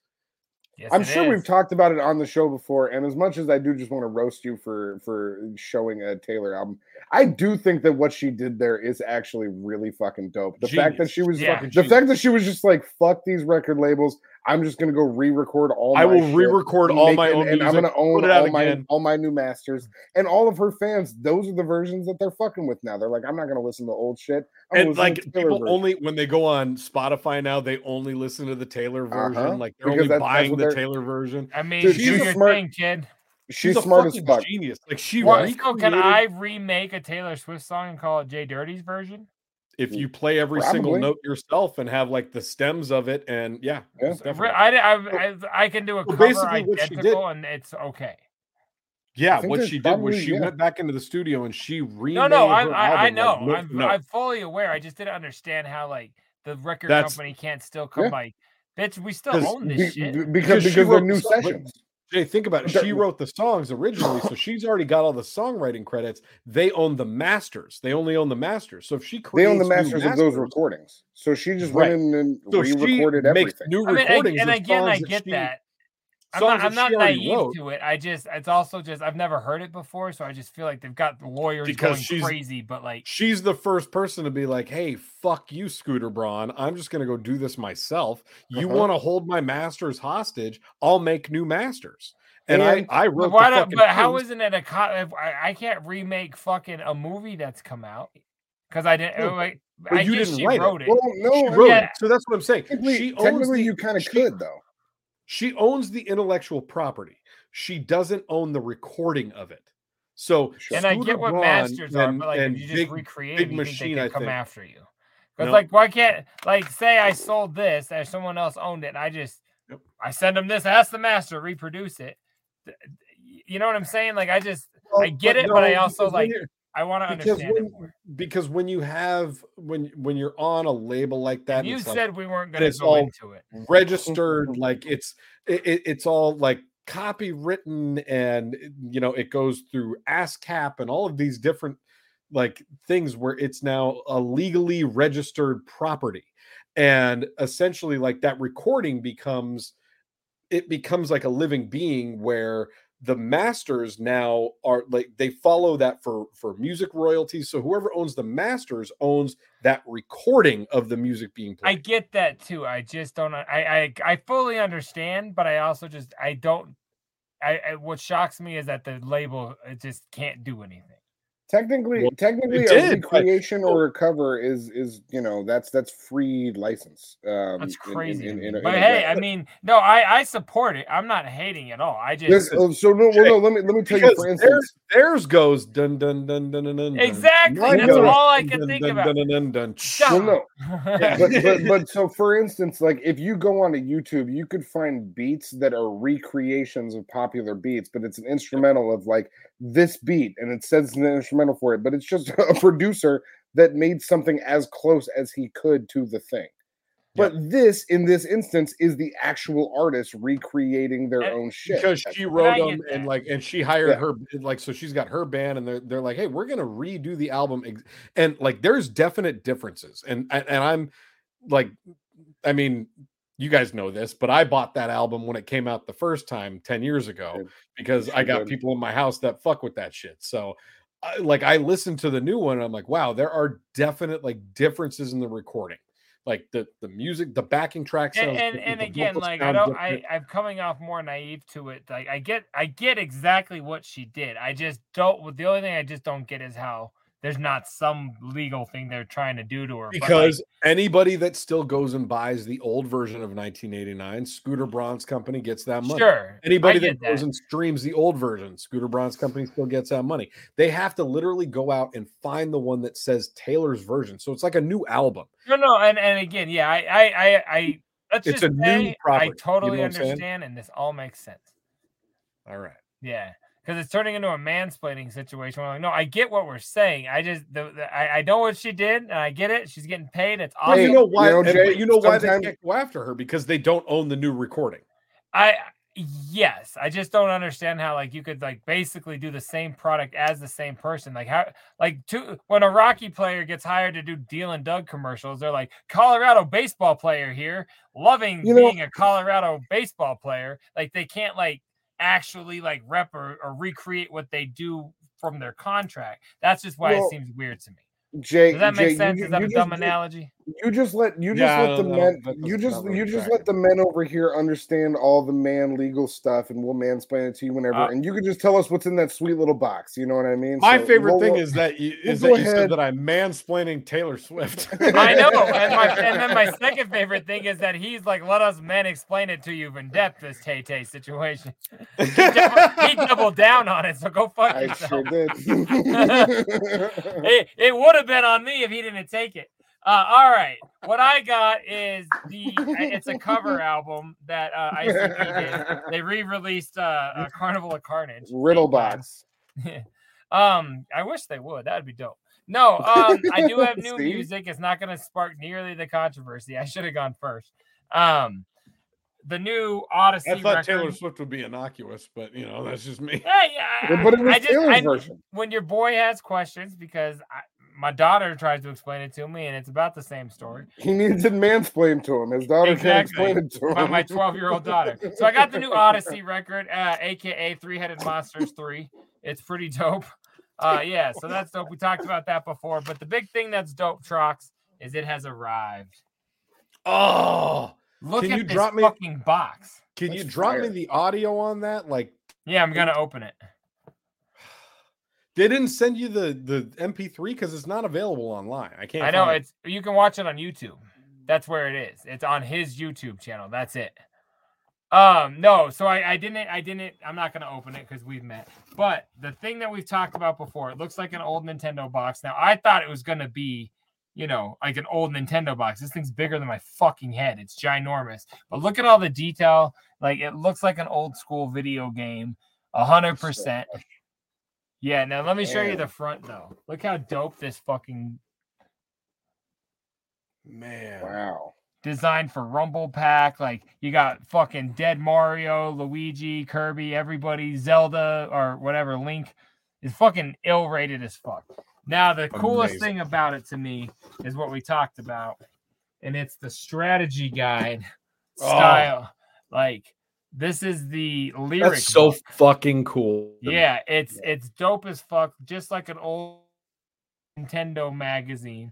Yes, I'm sure is. we've talked about it on the show before, and as much as I do just want to roast you for for showing a Taylor album, I do think that what she did there is actually really fucking dope. The fact that she was Yeah. Fucking the genius. fact that she was just like fuck these record labels. I'm just gonna go re-record all. I my will shit re-record and all my it- own and I'm gonna own put it out all my all my new masters and all of her fans. Those are the versions that they're fucking with now. They're like, I'm not gonna listen to old shit. I'm and like people version." only when they go on Spotify now, they only listen to the Taylor version. Uh-huh. Like they're Because only that's- that's buying what the Taylor version. I mean, Dude, she's a smart- thing, kid. She's, a smart as fucking fuck. genius. Like she What, so can I remake a Taylor Swift song and call it Jay Dirty's version? If mm. you play every single note yourself and have like the stems of it, and yeah, Yeah. most Re- definitely. I, I, I, I can do a Well, cover basically what she did- identical and it's okay. yeah. What she did was she yeah. went back into the studio and she remade. No, no, I, her I, I know. like, I'm, for note. I'm fully aware. I just didn't understand how like the record That's- company can't still come Yeah. like, bitch, we still own this be- shit. because Because she because they're new the but- sessions. Jay, think about it. She wrote the songs originally, so she's already got all the songwriting credits. They own the masters. They only own the masters. So if she They creates own the new masters of those recordings. So she just Right. went in and so re-recorded makes everything. new I mean, recordings. and again, I get she- that. I'm not, that I'm not naive wrote. to it. I just, it's also just, I've never heard it before, so I just feel like they've got the lawyers Because going she's- crazy. But like, She's the first person to be like, "Hey, fuck you, Scooter Braun. I'm just gonna go do this myself. You Uh-huh. want to hold my masters hostage? I'll make new masters." And, And- I, I but wrote why the not? fucking But how things. isn't it a? Co- if I, I can't remake fucking a movie that's come out because I didn't. No, like, but I you guess didn't she write it. wrote it. Well, no, She wrote Yeah. it. So that's what I'm saying. technically, she technically the, you kind of could though. She owns the intellectual property. She doesn't own the recording of it. So and I get what Braun masters are, and- but like if you just Big- recreate Big you think Machine, they I can come think. after you. Because No. like, why can't like say I sold this and someone else owned it, and I just Yep. I send them this, ask the master reproduce it. You know what I'm saying? Like I just I Well, get it, but I also like I want to because understand when, because when you have when when you're on a label like that, you it's like- said we weren't going to it's go all into it. registered like it's it, it- it's all like copywritten and you know it goes through ASCAP and all of these different like things where it's now a legally registered property and essentially like that recording becomes it becomes like a living being where the masters now are like they follow that for for music royalties so whoever owns the masters owns that recording of the music being played I get that too. I just don't. I I I fully understand, but I also just I don't. I, I what shocks me is that the label just can't do anything. Technically, Well, technically, it a did, but- recreation or a cover is is you know that's that's free license. Um, That's in- in- crazy. in- in a- but in hey. I mean, no, I I support it. I'm not hating at all. I just This, oh, so no, well, no. Let me let me tell you. For instance, theirs goes dun dun dun dun dun dun. dun. Exactly, Mine that's goes all I can dun, think dun, about. Dun, dun, dun, dun. Shut well, no. Yeah. *laughs* but, but but so for instance, like if you go onto YouTube, you could find beats that are recreations of popular beats, but it's an instrumental of like this beat, and it says an instrumental for it, but it's just *laughs* a producer that made something as close as he could to the thing. But this, in this instance, is the actual artist recreating their And- own shit. because she wrote get them and like and she hired Yeah. her like so she's got her band and they're they're like hey we're gonna redo the album and like there's definite differences and and, and I'm like I mean you guys know this but I bought that album when it came out the first time 10 years ago because I got people in my house that fuck with that shit. So I, like I listened to the new one and I'm like wow there are definite like differences in the recording. Like the the music the backing track and sounds and, and again like i don't different. i i'm coming off more naive to it like i get i get exactly what she did. I just don't the only thing i just don't get is how there's not some legal thing they're trying to do to her but, like, Because anybody that still goes and buys the old version of 1989, Scooter Braun's company gets that money. sure Anybody I that goes and streams the old version, Scooter Braun's company still gets that money. They have to literally go out and find the one that says Taylor's version. So it's like a new album. no no and and again yeah i i i, I let's It's just a new property, i you know totally I'm saying? understand and this all makes sense All right. Yeah, because it's turning into a mansplaining situation. We're like, no, I get what we're saying. I just, the, the, I, I know what she did, and I get it. She's getting paid. It's Well, awesome. you know why? you know, Jay, you know why they can't go after her because they don't own the new recording. I, Yes, I just don't understand how like you could like basically do the same product as the same person. Like how like two when a Rocky player gets hired to do Deal and Doug commercials, they're like Colorado baseball player here, loving You know- being a Colorado baseball player. Like they can't like actually like rep or, or recreate what they do from their contract. That's just why Well, it seems weird to me. Jay, Does that make Jay, sense? ju- Is that a dumb you- analogy? You just let you just Yeah, let the don't know. men you just you just attractive. let the men over here understand all the man legal stuff, and we'll mansplain it to you whenever. Uh, and you can just tell us what's in that sweet little box. You know what I mean? My So favorite we'll- thing we'll- is that you, we'll is that you ahead. said that I'm mansplaining Taylor Swift. *laughs* I know. And, my, and then my *laughs* second favorite thing is that he's like, let us men explain it to you in depth, this Tay Tay situation. He, double- he *laughs* doubled down on it, so go fuck I yourself. sure did. it it would have been on me if he didn't take it. Uh, all right, what I got is *laughs* the it's a cover album that uh, ICP did. *laughs* They re-released uh, uh, Carnival of Carnage. Riddle box. *laughs* um, I wish they would. That'd be dope. No, um, I do have new See? music. It's not going to spark nearly the controversy. I should have gone first. Um, the new Odyssey. I thought record. Taylor Swift would be innocuous, but you know that's just me. Yeah, yeah. Yeah, but it was I just, Taylor's I, version. When your boy has questions, because I, my daughter tries to explain it to me, and it's about the same story. He needs to mansplain to him. His daughter can't explain it to him. My- my 12 year old daughter. So I got the new Odyssey *laughs* record, uh, aka Three Headed Monsters 3. It's pretty dope. Uh, yeah, so that's dope. We talked about that before, but the big thing that's dope, Trox, is it has arrived. Oh, Look Can at you this drop me- fucking box. can you That's drop me the audio on that? Like Yeah, I'm gonna open it. They didn't send you the the MP3 because it's not available online. I can't. I know find it. it's you can watch it on YouTube. That's where it is. It's on his YouTube channel. That's it. Um, no, so I, I didn't I didn't I'm not gonna open it because we've met. But the thing that we've talked about before, it looks like an old Nintendo box. Now I thought it was gonna be, you know, like an old Nintendo box. This thing's bigger than my fucking head. It's ginormous. But look at all the detail. Like it looks like an old school video game. A hundred percent. Yeah, now let me show you the front though. Look how dope this fucking man. Wow. designed for Rumble Pack. Like you got fucking Dead Mario, Luigi, Kirby, everybody, Zelda or whatever. Link is fucking ill rated as fuck. Now the coolest Amazing. thing about it to me is what we talked about, and it's the strategy guide Oh. style. Like this is the lyric. That's so book. fucking cool. Yeah, it's it's dope as fuck, just like an old Nintendo magazine.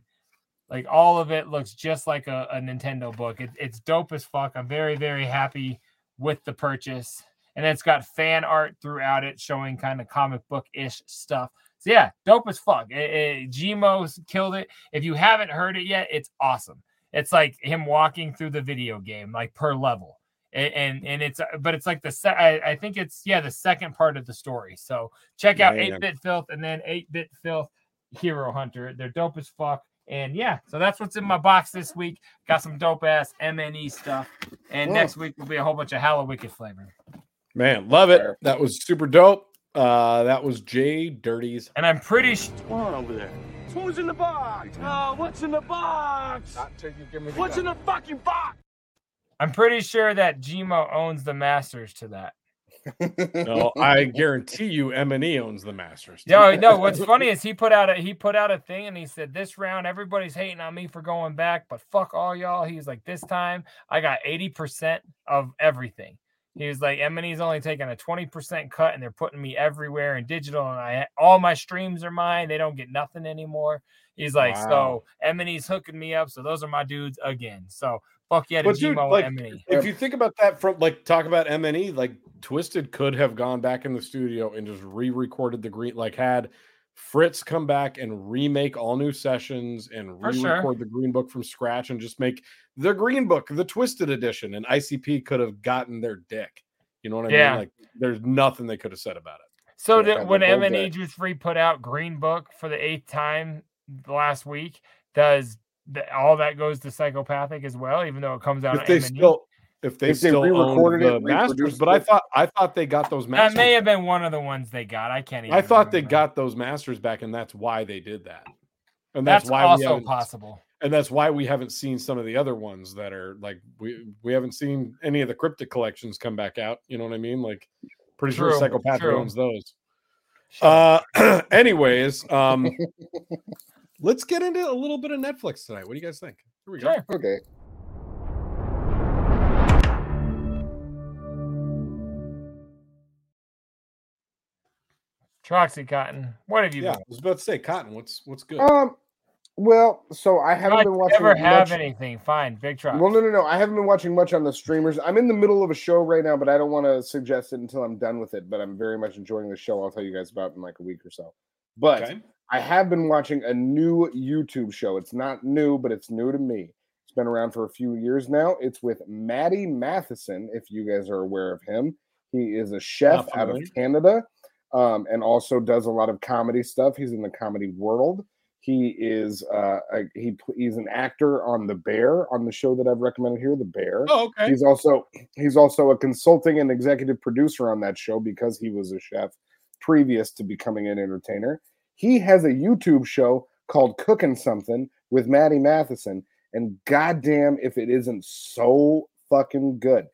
Like all of it looks just like a, a Nintendo book. It, it's dope as fuck. I'm very very happy with the purchase, and it's got fan art throughout it, showing kind of comic book ish stuff. So yeah, dope as fuck. It, it, Gmo's killed it. If you haven't heard it yet, it's awesome. It's like him walking through the video game, like per level and and, and it's uh, but it's like the se- I, I think it's yeah the second part of the story so check out Man. 8-bit filth and then 8-bit filth hero hunter they're dope as fuck and yeah so that's what's in my box this week got some dope ass mne stuff and Mm. next week will be a whole bunch of Hallowicked flavor Man, love it. That was super dope. Uh, that was Jay Dirty's. and i'm pretty sh- What's going on over there? Who's in the box? Uh, what's in the box? Not till you give me the What's gun. in the fucking box? I'm pretty sure that gmo owns the masters to that *laughs* No, I guarantee you, M and E owns the Masters. too. No, no. What's *laughs* funny is he put out a he put out a thing and he said this round everybody's hating on me for going back, but fuck all y'all. He's like this time I got eighty percent of everything. He was like M&E's only taking a twenty percent cut and they're putting me everywhere in digital and I all my streams are mine. They don't get nothing anymore. He's like Wow. so M&E's hooking me up. So those are my dudes again. So fuck yeah But dude, like, M&E. if you think about that from like talk about M and E, like Twiztid could have gone back in the studio and just re-recorded the green, like had Fritz come back and remake all new sessions and re-record sure. the Green Book from scratch and just make the Green Book the Twiztid edition. And ICP could have gotten their dick. You know what I Yeah. mean? Like there's nothing they could have said about it. So that when M and E just re put out Green Book for the eighth time last week, does the, all that goes to psychopathic as well, even though it comes out If on they M&E? still if they If they still own re-recorded it the and masters, reproduced but I thought I thought they got those that masters. may have been one of the ones they got. I can't. Even I thought they got those masters back, and that's why they did that. And that's, That's, why we also haven't- possible. and that's why we haven't seen some of the other ones that are like we we haven't seen any of the cryptic collections come back out. You know what I mean? Like, pretty sure True, Psychopath true. owns those. Uh, *clears throat* anyways, um, *laughs* let's get into a little bit of Netflix tonight. What do you guys think? Here we go. Sure. Okay. Troxy Cotton, what have you Yeah, I was about to say, Cotton. What's what's good? Um. Well, so I haven't I been watching. never have much- anything. Fine, Big Trox. Well, no, no, no. I haven't been watching much on the streamers. I'm in the middle of a show right now, but I don't want to suggest it until I'm done with it. But I'm very much enjoying the show. I'll tell you guys about in like a week or so. But Okay. I have been watching a new YouTube show. It's not new, but it's new to me. It's been around for a few years now. It's with Matty Matheson, if you guys are aware of him. He is a chef out of. Canada um, and also does a lot of comedy stuff. He's in the comedy world. He is uh, a, he he's an actor on The Bear on the show that I've recommended here, The Bear. Oh, okay. He's also he's also a consulting and executive producer on that show because he was a chef previous to becoming an entertainer. He has a YouTube show called Cooking Something with Matty Matheson, and goddamn if it isn't so fucking good.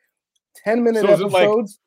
10 minute So is it like- episodes.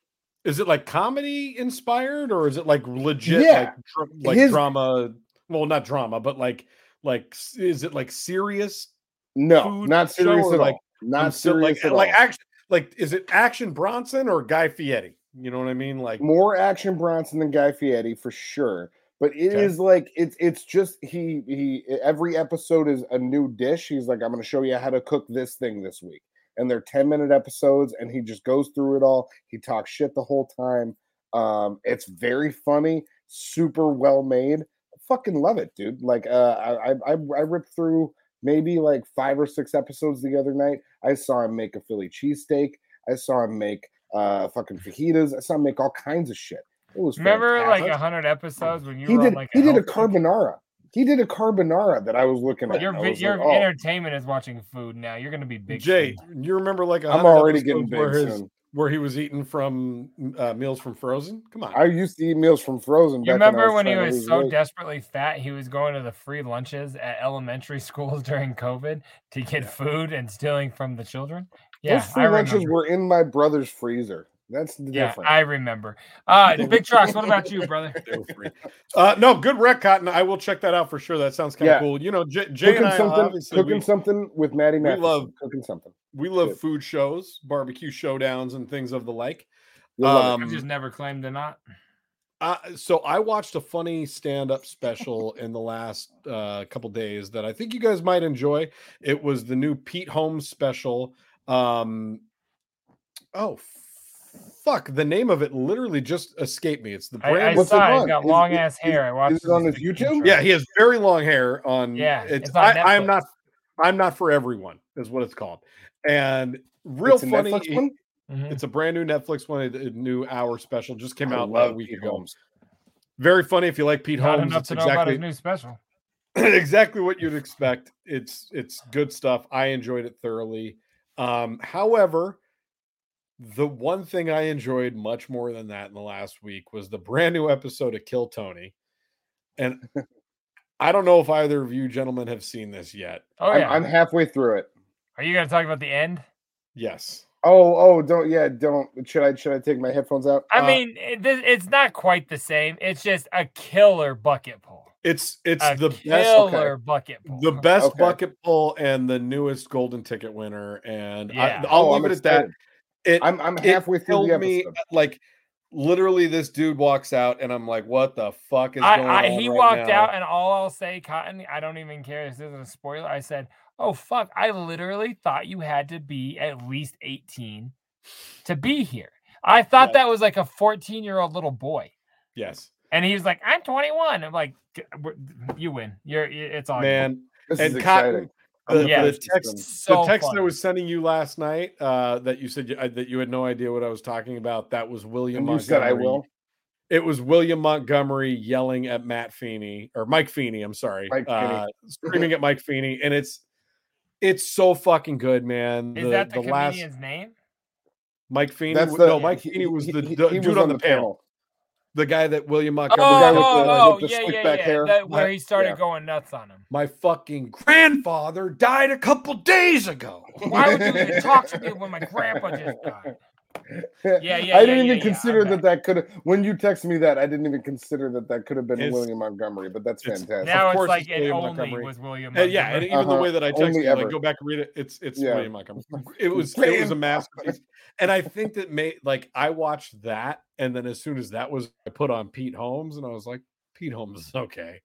Is it like comedy inspired or is it like legit Yeah. like like His- drama? Well, not drama, but like like is it like serious? no, not serious at like- all. Not serious like at like all. action like is it Action Bronson or Guy Fieri? You know what I mean? Like more action Bronson than Guy Fieri for sure. But it is Okay. like it's it's just he he every episode is a new dish. He's like, I'm gonna show you how to cook this thing this week. And they're 10 minute episodes, and he just goes through it all. He talks shit the whole time. Um, it's very funny, super well made. Fucking love it, dude. Like uh I I I I ripped through maybe like five or six episodes the other night. I saw him make a Philly cheesesteak. I saw him make uh fucking fajitas. I saw him make all kinds of shit. It was Remember like fantastic. a hundred episodes when you he were did on like he did a health kick? carbonara. He did a carbonara that I was looking at. Your I vi- was your like, oh, entertainment is watching food now. You're gonna be big. Jay, soon. you remember like I'm already episodes getting where big his where he was eating from uh, meals from Frozen? Come on. I used to eat meals from Frozen. You back remember when he was so weight. desperately fat, he was going to the free lunches at elementary *laughs* schools during COVID to get food and stealing from the children? Yeah, Those free I lunches remember. were in my brother's freezer. That's the Yeah, difference. I remember. Uh, Big Trox, what about you, brother? *laughs* They were free. Uh, no, good rec, Cotton. I will check that out for sure. That sounds kind of Yeah. cool. You know, Jay, Jay cooking and I something, cooking we, something with Matty we love- cooking something. we love Good. food shows, barbecue showdowns, and things of the like. You'll Um, I've just never claimed to not. Uh, so I watched a funny stand-up special in the last uh, couple days that I think you guys might enjoy. It was the new Pete Holmes special. Um, oh, fuck! The name of it literally just escaped me. It's the brand. I What's it saw it. He's on? got Is- long is- ass hair. I watched is it on his his YouTube? intro. yeah, he has very long hair. On Yeah, it's, it's on I, I am not. I'm not for everyone. Is what it's called. And real It's funny. Netflix it- one? Mhm. It's a brand new Netflix one. A a new hour special just came I out about a love week Pete ago. Holmes. Very funny if you like Pete Not Holmes. enough It's to know about exactly his new special. *laughs* exactly what you'd expect. It's it's good stuff. I enjoyed it thoroughly. Um, however, the one thing I enjoyed much more than that in the last week was the brand new episode of Kill Tony. And *laughs* I don't know if either of you gentlemen have seen this yet. Oh I'm, yeah. I'm halfway through it. Are you gonna talk about the end? Yes. Oh, oh, don't yeah, don't. Should I should I take my headphones out? I Uh, mean, it, it's not quite the same. It's just a killer bucket pull. It's it's A the best killer bucket pull. the best Okay. bucket pull and the newest golden ticket winner. And Yeah. I, I'll Oh, leave I'm it at that. Excited. It, I'm I'm it halfway through the killed me, like literally this dude walks out and I'm like, what the fuck is I, going I, on? he right walked now? out, and all I'll say, Cotton, I don't even care. This isn't a spoiler. I said, "Oh fuck!" I literally thought you had to be at least eighteen to be here. I thought Yeah. that was like a fourteen-year-old little boy, Yes. and he was like, "I'm 21." I'm like, "You win. You're. It's all you." Man. This and is Cotton, exciting. I'm The, Yeah. the text, So the text I was sending you last night, uh, that you said you, uh, that you had no idea what I was talking about. That was William. And you said I Montgomery. will. It was William Montgomery yelling at Matt Feeney or Mike Feeney. I'm sorry, Mike Feeney. uh, *laughs* screaming at Mike Feeney, and it's it's so fucking good, man. Is the, that the, the last comedian's name? Mike Feeney? That's the no, Mike he- Feeney was he- the, he- the he dude was on the panel. The guy that William Oh, Montgomery. guy with oh, the- uh, oh, with the yeah, slick yeah, back yeah. hair. That- where he started yeah. going nuts on him. My fucking grandfather died a couple days ago. *laughs* Why would you even talk to me when my grandpa just died? Yeah, yeah, I didn't even yeah, consider I'm that that could have. When you text me that, I didn't even consider that that could have been It's- William Montgomery. But that's fantastic. Now it's course like it's it William only Montgomery. was William. And yeah, and Montgomery. even the Uh-huh. way that I texted you, like go back and read it. It's it's Yeah. William Montgomery. It was it was a masterpiece. And I think that made like I watched that, and then as soon as that was I put on Pete Holmes, and I was like, Pete Holmes is okay.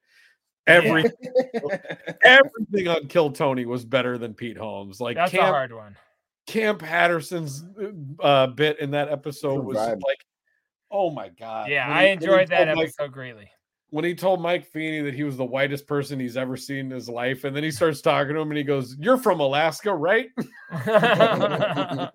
Every *laughs* everything on Kill Tony was better than Pete Holmes. Like That's a hard one. Kam Patterson's uh, bit in that episode was vibe. like, oh my god. Yeah, When I he- enjoyed that told Mike- episode greatly. when he told Mike Feeney that he was the whitest person he's ever seen in his life, and then he starts talking to him and he goes, You're from Alaska, right? *laughs* *laughs*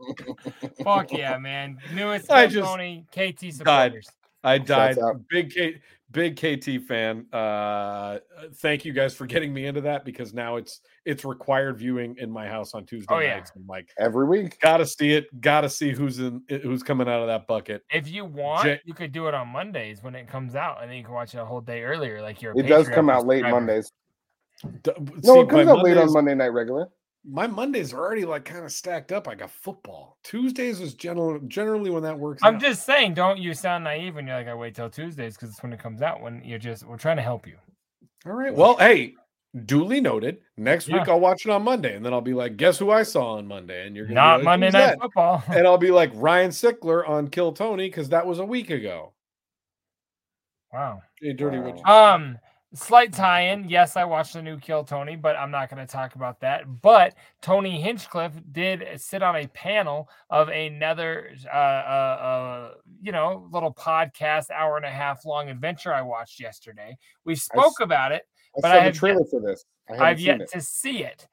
Fuck yeah, man! Newest I I just Tony KT died. supporters. I died. Big K big KT fan. Uh thank you guys for getting me into that because now it's it's required viewing in my house on Tuesday Oh, yeah. nights. I'm like, Every week. gotta see it, gotta see who's in who's coming out of that bucket. If you want, Jay- you could do it on Mondays when it comes out, and then you can watch it a whole day earlier. Like you're. a It does come out late. Mondays. D- No, see, it comes my out late on Monday night regular. My Mondays are already like kind of stacked up. I got football. Tuesdays is general, generally when that works. I'm out. just saying, don't you sound naive when you're like, I wait till Tuesdays because it's when it comes out. When you're just, we're trying to help you. All right. Well, hey, duly noted. Next week I'll watch it on Monday, and then I'll be like, "Guess who I saw on Monday?" And you're Not like, Monday Night that?" Football. *laughs* and I'll be like Ryan Sickler on Kill Tony because that was a week ago. wow. Hey, dirty Wow. Um, slight tie-in. Yes, I watched the new Kill Tony, but I'm not going to talk about that. But Tony Hinchcliffe did sit on a panel of another, uh, uh, uh, you know, little podcast, hour and a half long adventure I watched yesterday. We spoke about it, I but I have trailer yet, for this. I seen yet it. to see it.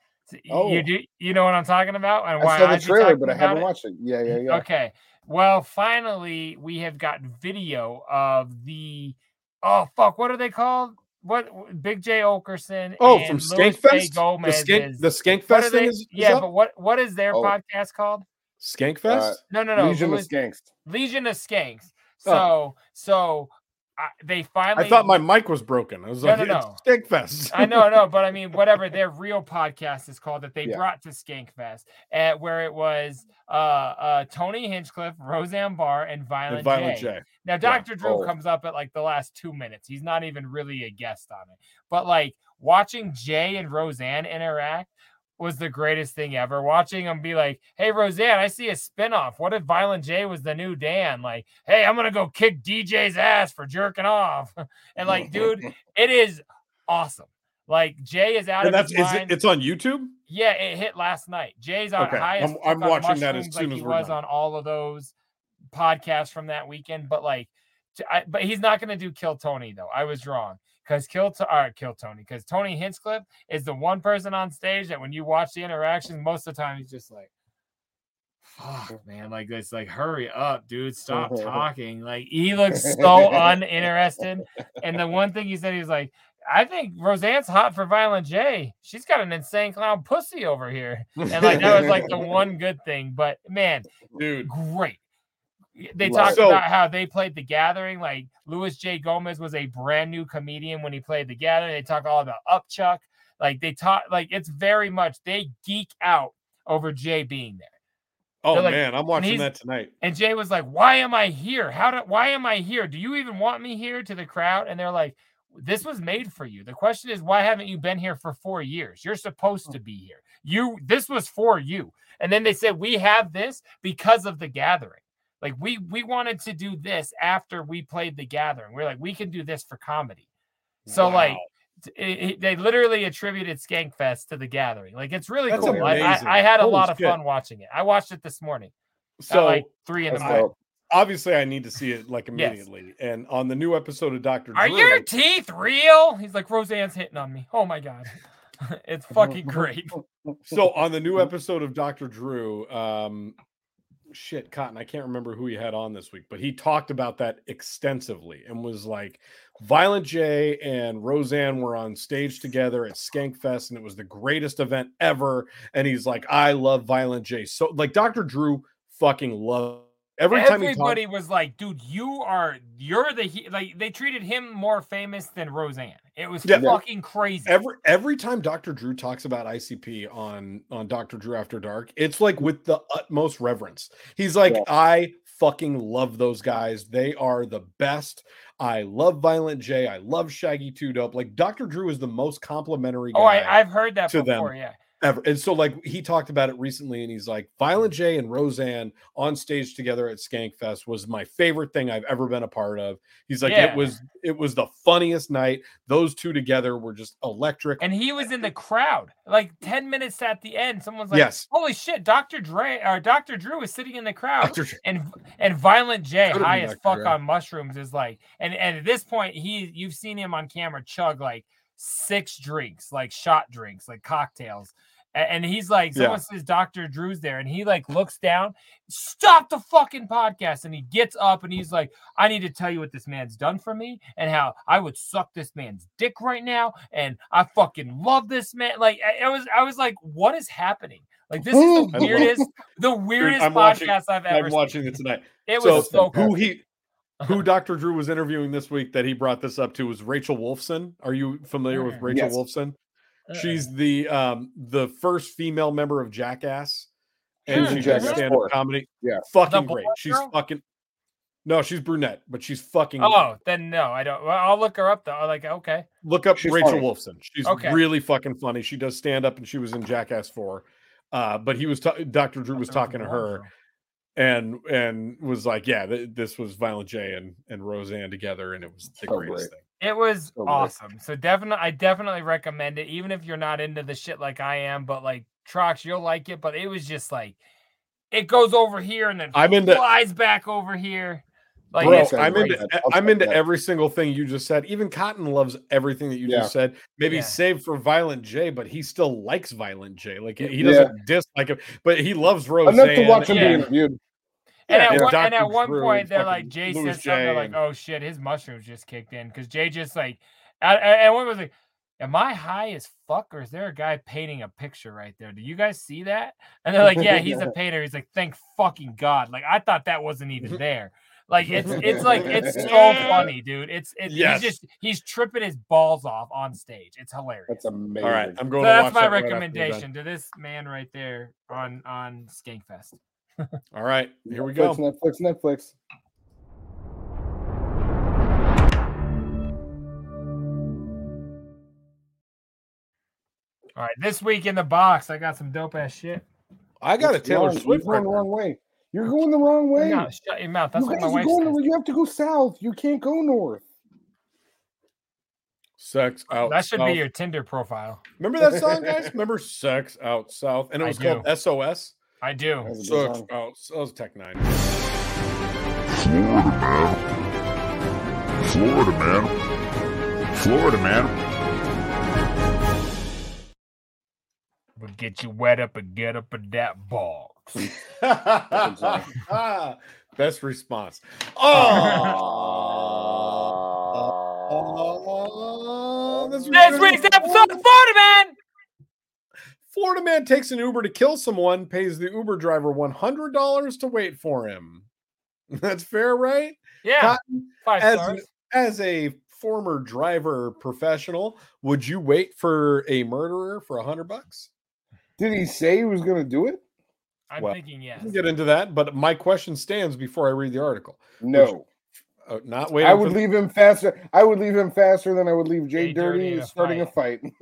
Oh. You do, you know what I'm talking about, and why I saw the I'd trailer, but I haven't it? watched it. Yeah, yeah, yeah. Okay. Well, finally, we have got video of the oh fuck, what are they called? What Big Jay Oakerson? Oh, and from Luis Skank Fest. The Skank, is- the Skank Fest thing is, is yeah, up? but what what is their Oh. podcast called? Skank Uh, Fest. No, no, no. Legion Luis- of Skanks. Legion of Skanks. Oh. So, so I, they finally. I thought my mic was broken. I was No, like, no, "It's no. Skank Fest." I know, no, but I mean, whatever *laughs* their real podcast is called that they Yeah. brought to Skankfest, at where it was uh, uh, Tony Hinchcliffe, Roseanne Barr, and Violent, And Violent J. J. Now, Dr. Drew Oh. comes up at like the last two minutes. He's not even really a guest on it, but like watching Jay and Roseanne interact was the greatest thing ever. Watching him be like, "Hey, Roseanne, I see a spinoff. What if Violent J was the new Dan? Like, hey, I'm gonna go kick DJ's ass for jerking off." *laughs* and like, dude, *laughs* it is awesome. Like Jay is out And of that's his is it, it's on YouTube. Yeah, it hit last night. Jay's on Okay, high. I'm- I'm on watching that as soon like as he we're was done. on all of those podcasts from that weekend. But like, t- I, but he's not going to do Kill Tony though. I was wrong because Kill to uh, Kill Tony because Tony Hinchcliffe is the one person on stage that when you watch the interactions, most of the time he's just like. Fuck, man, like this, like hurry up, dude, stop *laughs* talking. Like he looks so uninterested. And the one thing he said, he was like, I think Roseanne's hot for Violent J. She's got an insane clown pussy over here. And like that was like the one good thing. But man, dude, great. They Love talked. So- about how they played the gathering. Like Luis J. Gomez was a brand new comedian when he played the gathering. They talk all about Upchuck. Like they talk like it's very much they geek out over Jay being there. Oh like- man, I'm watching that tonight. And Jay was like, "Why am I here? How do? Why am I here? Do you even want me here?" To the crowd, and they're like, "This was made for you. The question is, why haven't you been here for four years? You're supposed to be here. You. This was for you." And then they said, "We have this because of the gathering. Like we we wanted to do this after we played the gathering. We're like, we can do this for comedy. So like." Wow. t- it- it- they literally attributed Skankfest to the gathering. Like it's really That's cool. I. I, I had a Holy lot of shit. fun watching it. I watched it this morning. at So like three in the morning. dope. obviously, I need to see it like Yes. immediately. And on the new episode of Doctor Are Drew, your teeth real? He's like, Roseanne's hitting on me. Oh my god. *laughs* it's fucking great. so on the new episode of Dr. Drew, um, shit, Cotton, I can't remember who he had on this week, but he talked about that extensively and was like, Violent J and Roseanne were on stage together at Skankfest, and it was the greatest event ever. And he's like, I love Violent J. So, like, Dr. Drew fucking love Every time everybody talked, was like, "Dude, you are you're the he-. like." They treated him more famous than Roseanne. It was Yeah. fucking crazy. every every time Dr. Drew talks about ICP on on Dr. Drew After Dark, it's like with the utmost reverence. He's like, Yeah. I fucking love those guys. They are the best. I love Violent J. I love Shaggy Two Dope. Like Dr. Drew is the most complimentary guy. oh, I, I've heard that to before. them. Yeah, ever. And so, like, he talked about it recently, and he's like, Violent mm. J and Roseanne on stage together at Skankfest was my favorite thing I've ever been a part of. He's like, Yeah. it was, it was the funniest night. Those two together were just electric. and he was in the crowd. Like ten minutes at the end, someone's like, Yes. "Holy shit, Dr. Dre or Dr. Drew is sitting in the crowd." And and Violent J, Could've high as Dr. fuck Dre. on mushrooms, is like, and and at this point, he you've seen him on camera chug like six drinks, like shot drinks, like cocktails. A- And he's like, Yeah. someone says Dr. Drew's there, and he like looks down, stop the fucking podcast. And he gets up and he's like, I need to tell you what this man's done for me and how I would suck this man's dick right now. And I fucking love this man. Like, I, I was, I was like, what is happening? Like, this is the *laughs* weirdest, the Dude, weirdest I'm watching- podcast I've ever I'm watching it tonight. It was so, who he *laughs* who Dr. Drew was interviewing this week that he brought this up to was Rachel Wolfson. Are you familiar with Mm. Rachel Yes. Wolfson? She's the um the first female member of Jackass. And She's in she does stand-up comedy. Yeah. Fucking great. blonde She's girl? fucking no, she's brunette, but she's fucking Oh, then no, I don't. Well, I'll look her up though. Like, okay, look up She's Rachel funny. Wolfson. She's Okay. really fucking funny. She does stand up and she was in Jackass 4. Uh, but he was ta- Dr. Drew was talking to her and and was like, yeah, th- this was Violent J and and Roseanne together, and it was the So greatest great. thing. It was So good. awesome. So definitely, I definitely recommend it, even if you're not into the shit like I am. But like Trox, you'll like it. But it was just like it goes over here and then I'm into- flies back over here. Like Bro, I'm great. into I'll I'm into that. every single thing you just said. Even Cotton loves everything that you Yeah. just said. Maybe Yeah. save for Violent J, but he still likes Violent J. Like he doesn't dislike him, but he loves Roseanne. Enough to watch him Yeah. be interviewed. And, Yeah, at yeah, one, and at one Drew point, and they're like, Jay Louis said something they're like, and- oh shit, his mushrooms just kicked in. Because Jay just like, and, and one was like, am I high as fuck or is there a guy painting a picture right there? Do you guys see that? And they're like, yeah, he's a *laughs* painter. He's like, thank fucking God. Like, I thought that wasn't even *laughs* there. Like it's it's like it's *laughs* so funny, dude. It's it's Yes. he's just he's tripping his balls off on stage. It's hilarious. That's amazing. All right, I'm So going. to that's watch my that right after we're done. recommendation to this man right there on on Skankfest. All right, here we go. Netflix, Netflix, Netflix. All right, this week in the box, I got some dope ass shit. I got a What's Taylor wrong? Swift. You're going the wrong way. You're going the wrong way. No, shut your mouth. That's you what my wife going says. to- you have to go south. You can't go north. Sex out. That should South. be your Tinder profile. Remember that song, guys? Remember "Sex Out South" and it I was called do. SOS. I do. That was a good Sex song. Oh, was Tech N9ne. Florida, man. Florida, man. But get you wet up and get up in that box. *laughs* *laughs* *laughs* Best response. Oh, this This week's episode of Florida Man. Florida man takes an Uber to kill someone, pays the Uber driver $100 to wait for him. *laughs* That's fair, right? Yeah, Cotton, five as, stars. as a former driver professional, would you wait for a murderer for a hundred bucks? Did he say he was going to do it? I'm well, thinking yes. We'll get into that, but my question stands before I read the article. No. Uh, not waiting. I would for- leave him faster. I would leave him faster than I would leave Jay, Jay Dirty Dirty in a starting a fight. *laughs* *laughs*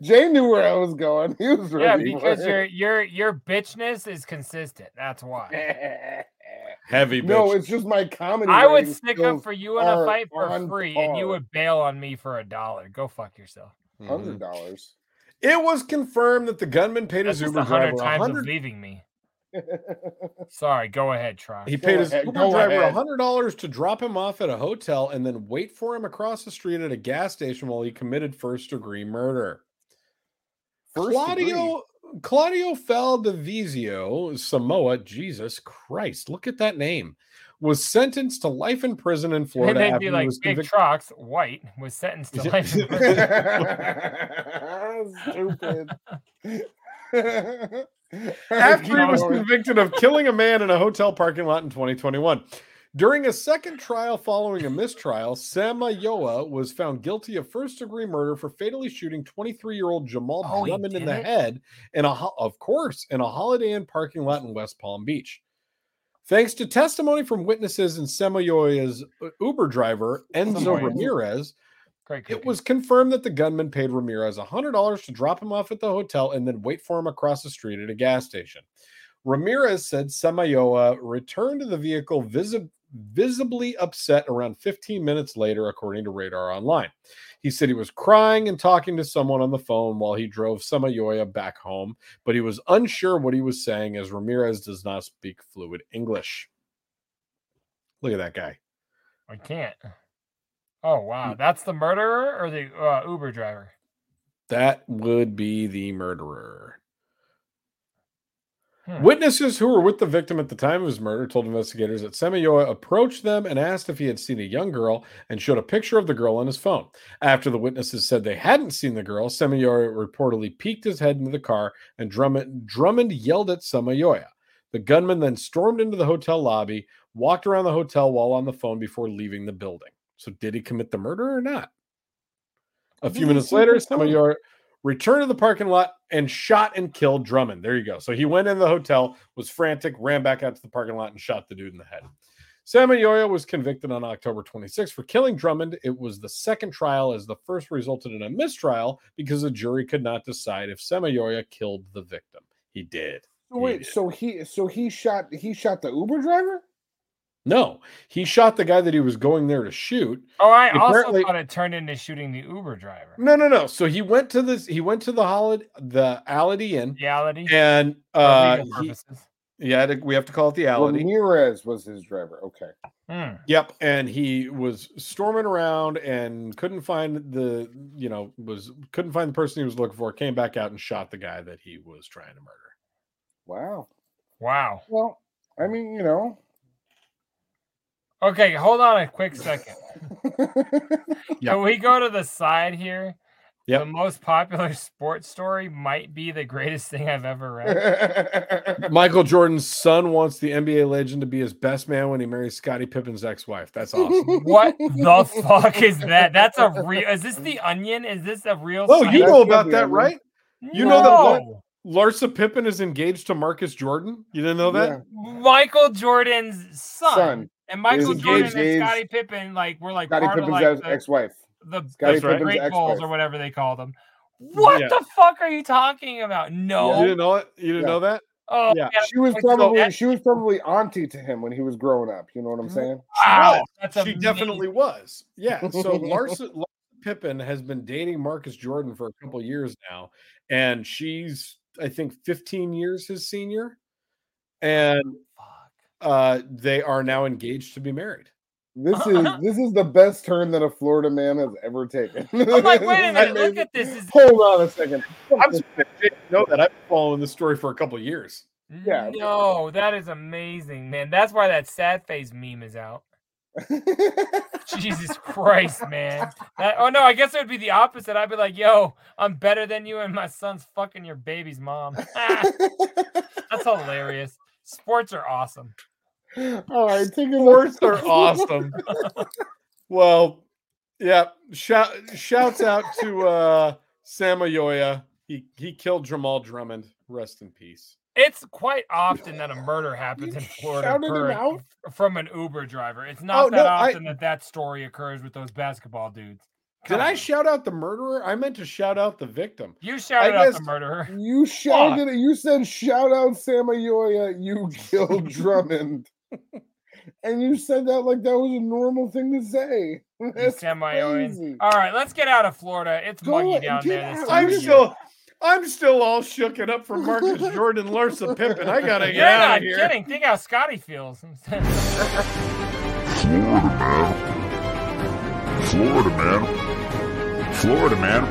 Jay knew where I was going. *laughs* He was ready. Yeah, because your it. your your bitchness is consistent. That's why. *laughs* heavy. no, it's just my comedy. I would stick up for you in a fight for on free, and you would bail on me for a dollar. Go fuck yourself. Mhm. hundred dollars. It was confirmed that the gunman paid That's his a Uber hundred driver a times of hundred. leaving me. *laughs* Sorry, go ahead, try. He Go paid his ahead, Uber driver a ahead. hundred dollars to drop him off at a hotel and then wait for him across the street at a gas station while he committed first degree murder. First Claudio Claudio Faldivizio Samoa, Jesus Christ, look at that name, was sentenced to life in prison in And Florida they'd be he like, Big convicted. Trucks, white, was sentenced to *laughs* life in prison. *laughs* Stupid. After he was convicted of killing a man in a hotel parking lot in 2021. During a second trial following a mistrial, Samayoa was found guilty of first degree murder for fatally shooting 23 year old Jamal Oh, Drummond in the it? head in a, ho- of course, in a Holiday Inn parking lot in West Palm Beach. Thanks to testimony from witnesses and Samayoa's uh, Uber driver, Enzo. Ramirez, Great. it was confirmed that the gunman paid Ramirez $100 to drop him off at the hotel and then wait for him across the street at a gas station. Ramirez said Samayoa returned to the vehicle visi- visibly upset around 15 minutes later, according to Radar Online. He said he was crying and talking to someone on the phone while he drove Samayoa back home, but he was unsure what he was saying as Ramirez does not speak fluid English. Look at that guy. I can't. Oh wow, that's the murderer or the uh, Uber driver? That would be the murderer. Hmm. Witnesses who were with the victim at the time of his murder told investigators that Samayoa approached them and asked if he had seen a young girl and showed a picture of the girl on his phone. After the witnesses said they hadn't seen the girl, Samayoa reportedly peeked his head into the car and Drummond, Drummond yelled at Samayoa. The gunman then stormed into the hotel lobby, walked around the hotel while on the phone before leaving the building. So, did he commit the murder or not? A few minutes later, the phone. Samayoa returned to the parking lot and shot and killed Drummond. There you go. So he went in the hotel, was frantic, ran back out to the parking lot, and shot the dude in the head. Samayoa was convicted on October 26 for killing Drummond. It was the second trial, as the first resulted in a mistrial because the jury could not decide if Samayoa killed the victim. He did. So wait, so he so he shot he shot the Uber driver? No, he shot the guy that he was going there to shoot. Oh, I also Apparently- thought it turned into shooting the Uber driver. No, no, no. So he went to this. He went to the holiday, the Ality Inn, Reality. and uh, he- purposes. yeah, we have to call it the Ality. Ramirez was his driver. Okay. Hmm. Yep, and he was storming around and couldn't find the, you know, was couldn't find the person he was looking for. Came back out and shot the guy that he was trying to murder. Wow. Wow. Well, I mean, you know. Okay, hold on a quick second. *laughs* Yeah. Can we go to the side here? Yep. The most popular *laughs* sports story might be the greatest thing I've ever read. *laughs* Michael Jordan's son wants the NBA legend to be his best man when he marries Scottie Pippen's ex-wife. That's awesome. what the fuck is that? That's a real. Is this the Onion? Is this a real? Oh, site? you know about that, man. right? You know that Lar- Larsa Pippen is engaged to Marcus Jordan. You didn't know that? Yeah. Michael Jordan's son, Son and Michael Jordan engaged- and Scottie Pippen like were like Scottie part Pippen's of like ex- the, ex-wife. the, Scottie the Great Balls ex-wife. or whatever they called them. What Yeah. the fuck are you talking about? No. You didn't know it? You didn't Yeah. know that? Oh, Yeah. yeah. She was So probably that- she was probably auntie to him when he was growing up. You know what I'm mm-hmm. saying? Wow, that's she amazing. definitely was. Yeah. So *laughs* Larsa, Larsa Pippen has been dating Marcus Jordan for a couple years now, and she's I think 15 years his senior, and uh, they are now engaged to be married. This *laughs* is this is the best turn that a Florida man has ever taken. I'm like, wait a *laughs* minute, look at this. Is Hold on a second. I'm surprised know that. I've been following this story for a couple years. Yeah. No, that is amazing, man. That's why that sad face meme is out. *laughs* Jesus Christ, man. That, oh no, I guess it would be the opposite. I'd be like, yo, I'm better than you, and my son's fucking your baby's mom. That's hilarious. Sports are awesome. All right, Sports are awesome. *laughs* well, yeah. Shout shouts out to uh Samayoa. He he killed Jamal Drummond. Rest in peace. It's quite often that a murder happens in Florida shouted him per- out? from an Uber driver. It's not Oh, that no, I- often that that story occurs with those basketball dudes. Did Come I shout out the murderer? I meant to shout out the victim. You shouted out the murderer. You shouted it. You said shout out Samayoa, you killed *laughs* Drummond. And you said that like that was a normal thing to say. *laughs* That's Semi-Owen. crazy. All right, let's get out of Florida. It's Go muggy down there. This time I'm still I'm still all shooken up from Marcus *laughs* Jordan, Larsa Pippen. I gotta get You're out not of here. kidding. Think how Scottie feels. *laughs* Florida man. Florida man. Florida man.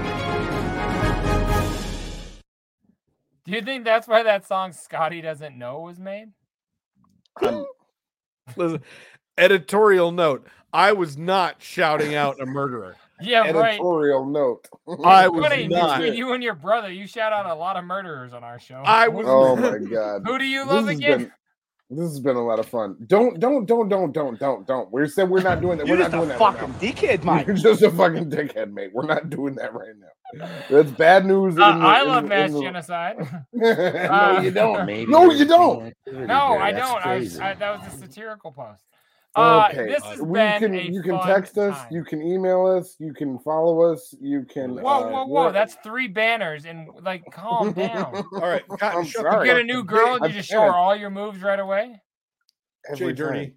Do you think that's why that song Scotty doesn't know was made? I'm- Listen, editorial note: I was not shouting out a murderer. *laughs* Yeah, right. editorial note. *laughs* I was Funny, not. between you and your brother, you shout out a lot of murderers on our show. I was. Oh my god. Who do you love again? been- this has been a lot of fun. Don't, don't, don't, don't, don't, don't, don't. We said we're not doing that. You're We're just not a doing that. right fucking now. dickhead, *laughs* Mike. You're just a fucking dickhead, mate. We're not doing that right now. That's bad news. Uh, in the- I in love the- mass in the- genocide. *laughs* *laughs* no, you Uh, don't. Maybe No, you're don't. No, I don't. I. I, that was a satirical post. Uh, okay. this has we been can a you can fun text us, you can email us, you can follow us, you can Whoa, uh, whoa, whoa! we're- That's three banners, and like, calm *laughs* down. All right, *laughs* Cotton, I'm sorry. You get a new girl, and you just show her all your moves right away. Jay every Dirty. time.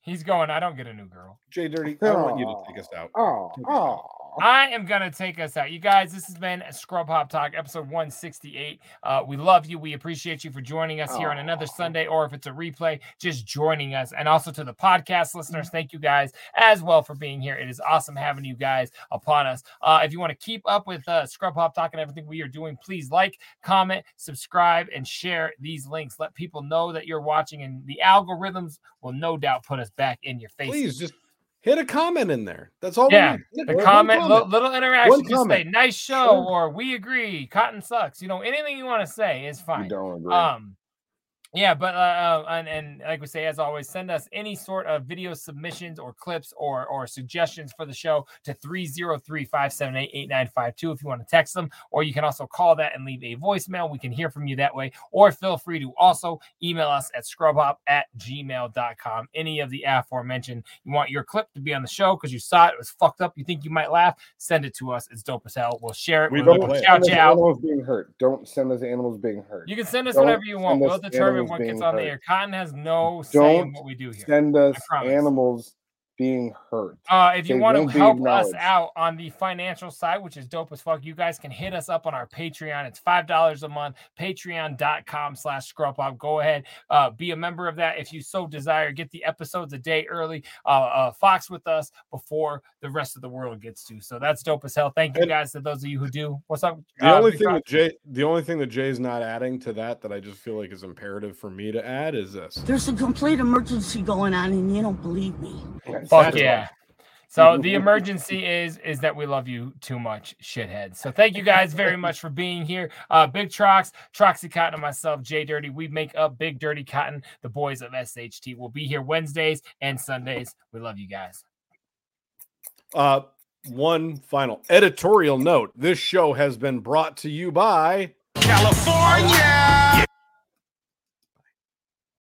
He's going. I don't get a new girl. Jay Dirty. I want you to take us out. Oh, oh. *laughs* I am gonna take us out. You guys, this has been Scrub Hop Talk, episode 168. Uh, we love you. We appreciate you for joining us here on another Sunday, or if it's a replay, just joining us. And also to the podcast listeners, thank you guys as well for being here. It is awesome having you guys upon us. Uh, if you want to keep up with uh, Scrub Hop Talk and everything we are doing, please like, comment, subscribe, and share these links. Let people know that you're watching, and the algorithms will no doubt put us back in your face. Please just hit a comment in there. That's all. Yeah, we need. the One comment, li- little interaction. One Just say comment. nice show or we agree. Cotton sucks. You know, anything you want to say is You fine. don't agree. Um, yeah, but uh, uh, and, and like we say, as always, send us any sort of video submissions or clips or or suggestions for the show to 303-578-8952 if you want to text them, or you can also call that and leave a voicemail. We can hear from you that way, or feel free to also email us at scrubhop at gmail.com. Any of the aforementioned, you want your clip to be on the show because you saw it, it was fucked up, you think you might laugh, send it to us. It's dope as hell. We'll share it. We We'll, don't we'll play it. shout Send animals being hurt. Don't send us animals being hurt. You can send us Don't whatever you want. We'll determine what gets on the air. Cotton has no say in what we do here. send us animals being hurt. Uh, if you They want to help us out on the financial side, which is dope as fuck, you guys can hit us up on our Patreon. It's five dollars a month. Patreon.com slash scrubhop. Go ahead, uh, be a member of that if you so desire. Get the episodes a day early. Uh, uh, Fox with us before the rest of the world gets to. So that's dope as hell. Thank you And- guys to those of you who do. What's up? The uh, only thing Rock? that Jay, the only thing that Jay's not adding to that that I just feel like is imperative for me to add is this. There's a complete emergency going on, and you don't believe me. Fuck yeah. So the emergency is is that we love you too much, shitheads. So thank you guys very much for being here. Uh Big Trox, Troxy Cotton, and myself, Jay Dirty. We make up Big Dirty Cotton, the boys of SHT. We'll be here Wednesdays and Sundays. We love you guys. Uh, one final editorial note: This show has been brought to you by California!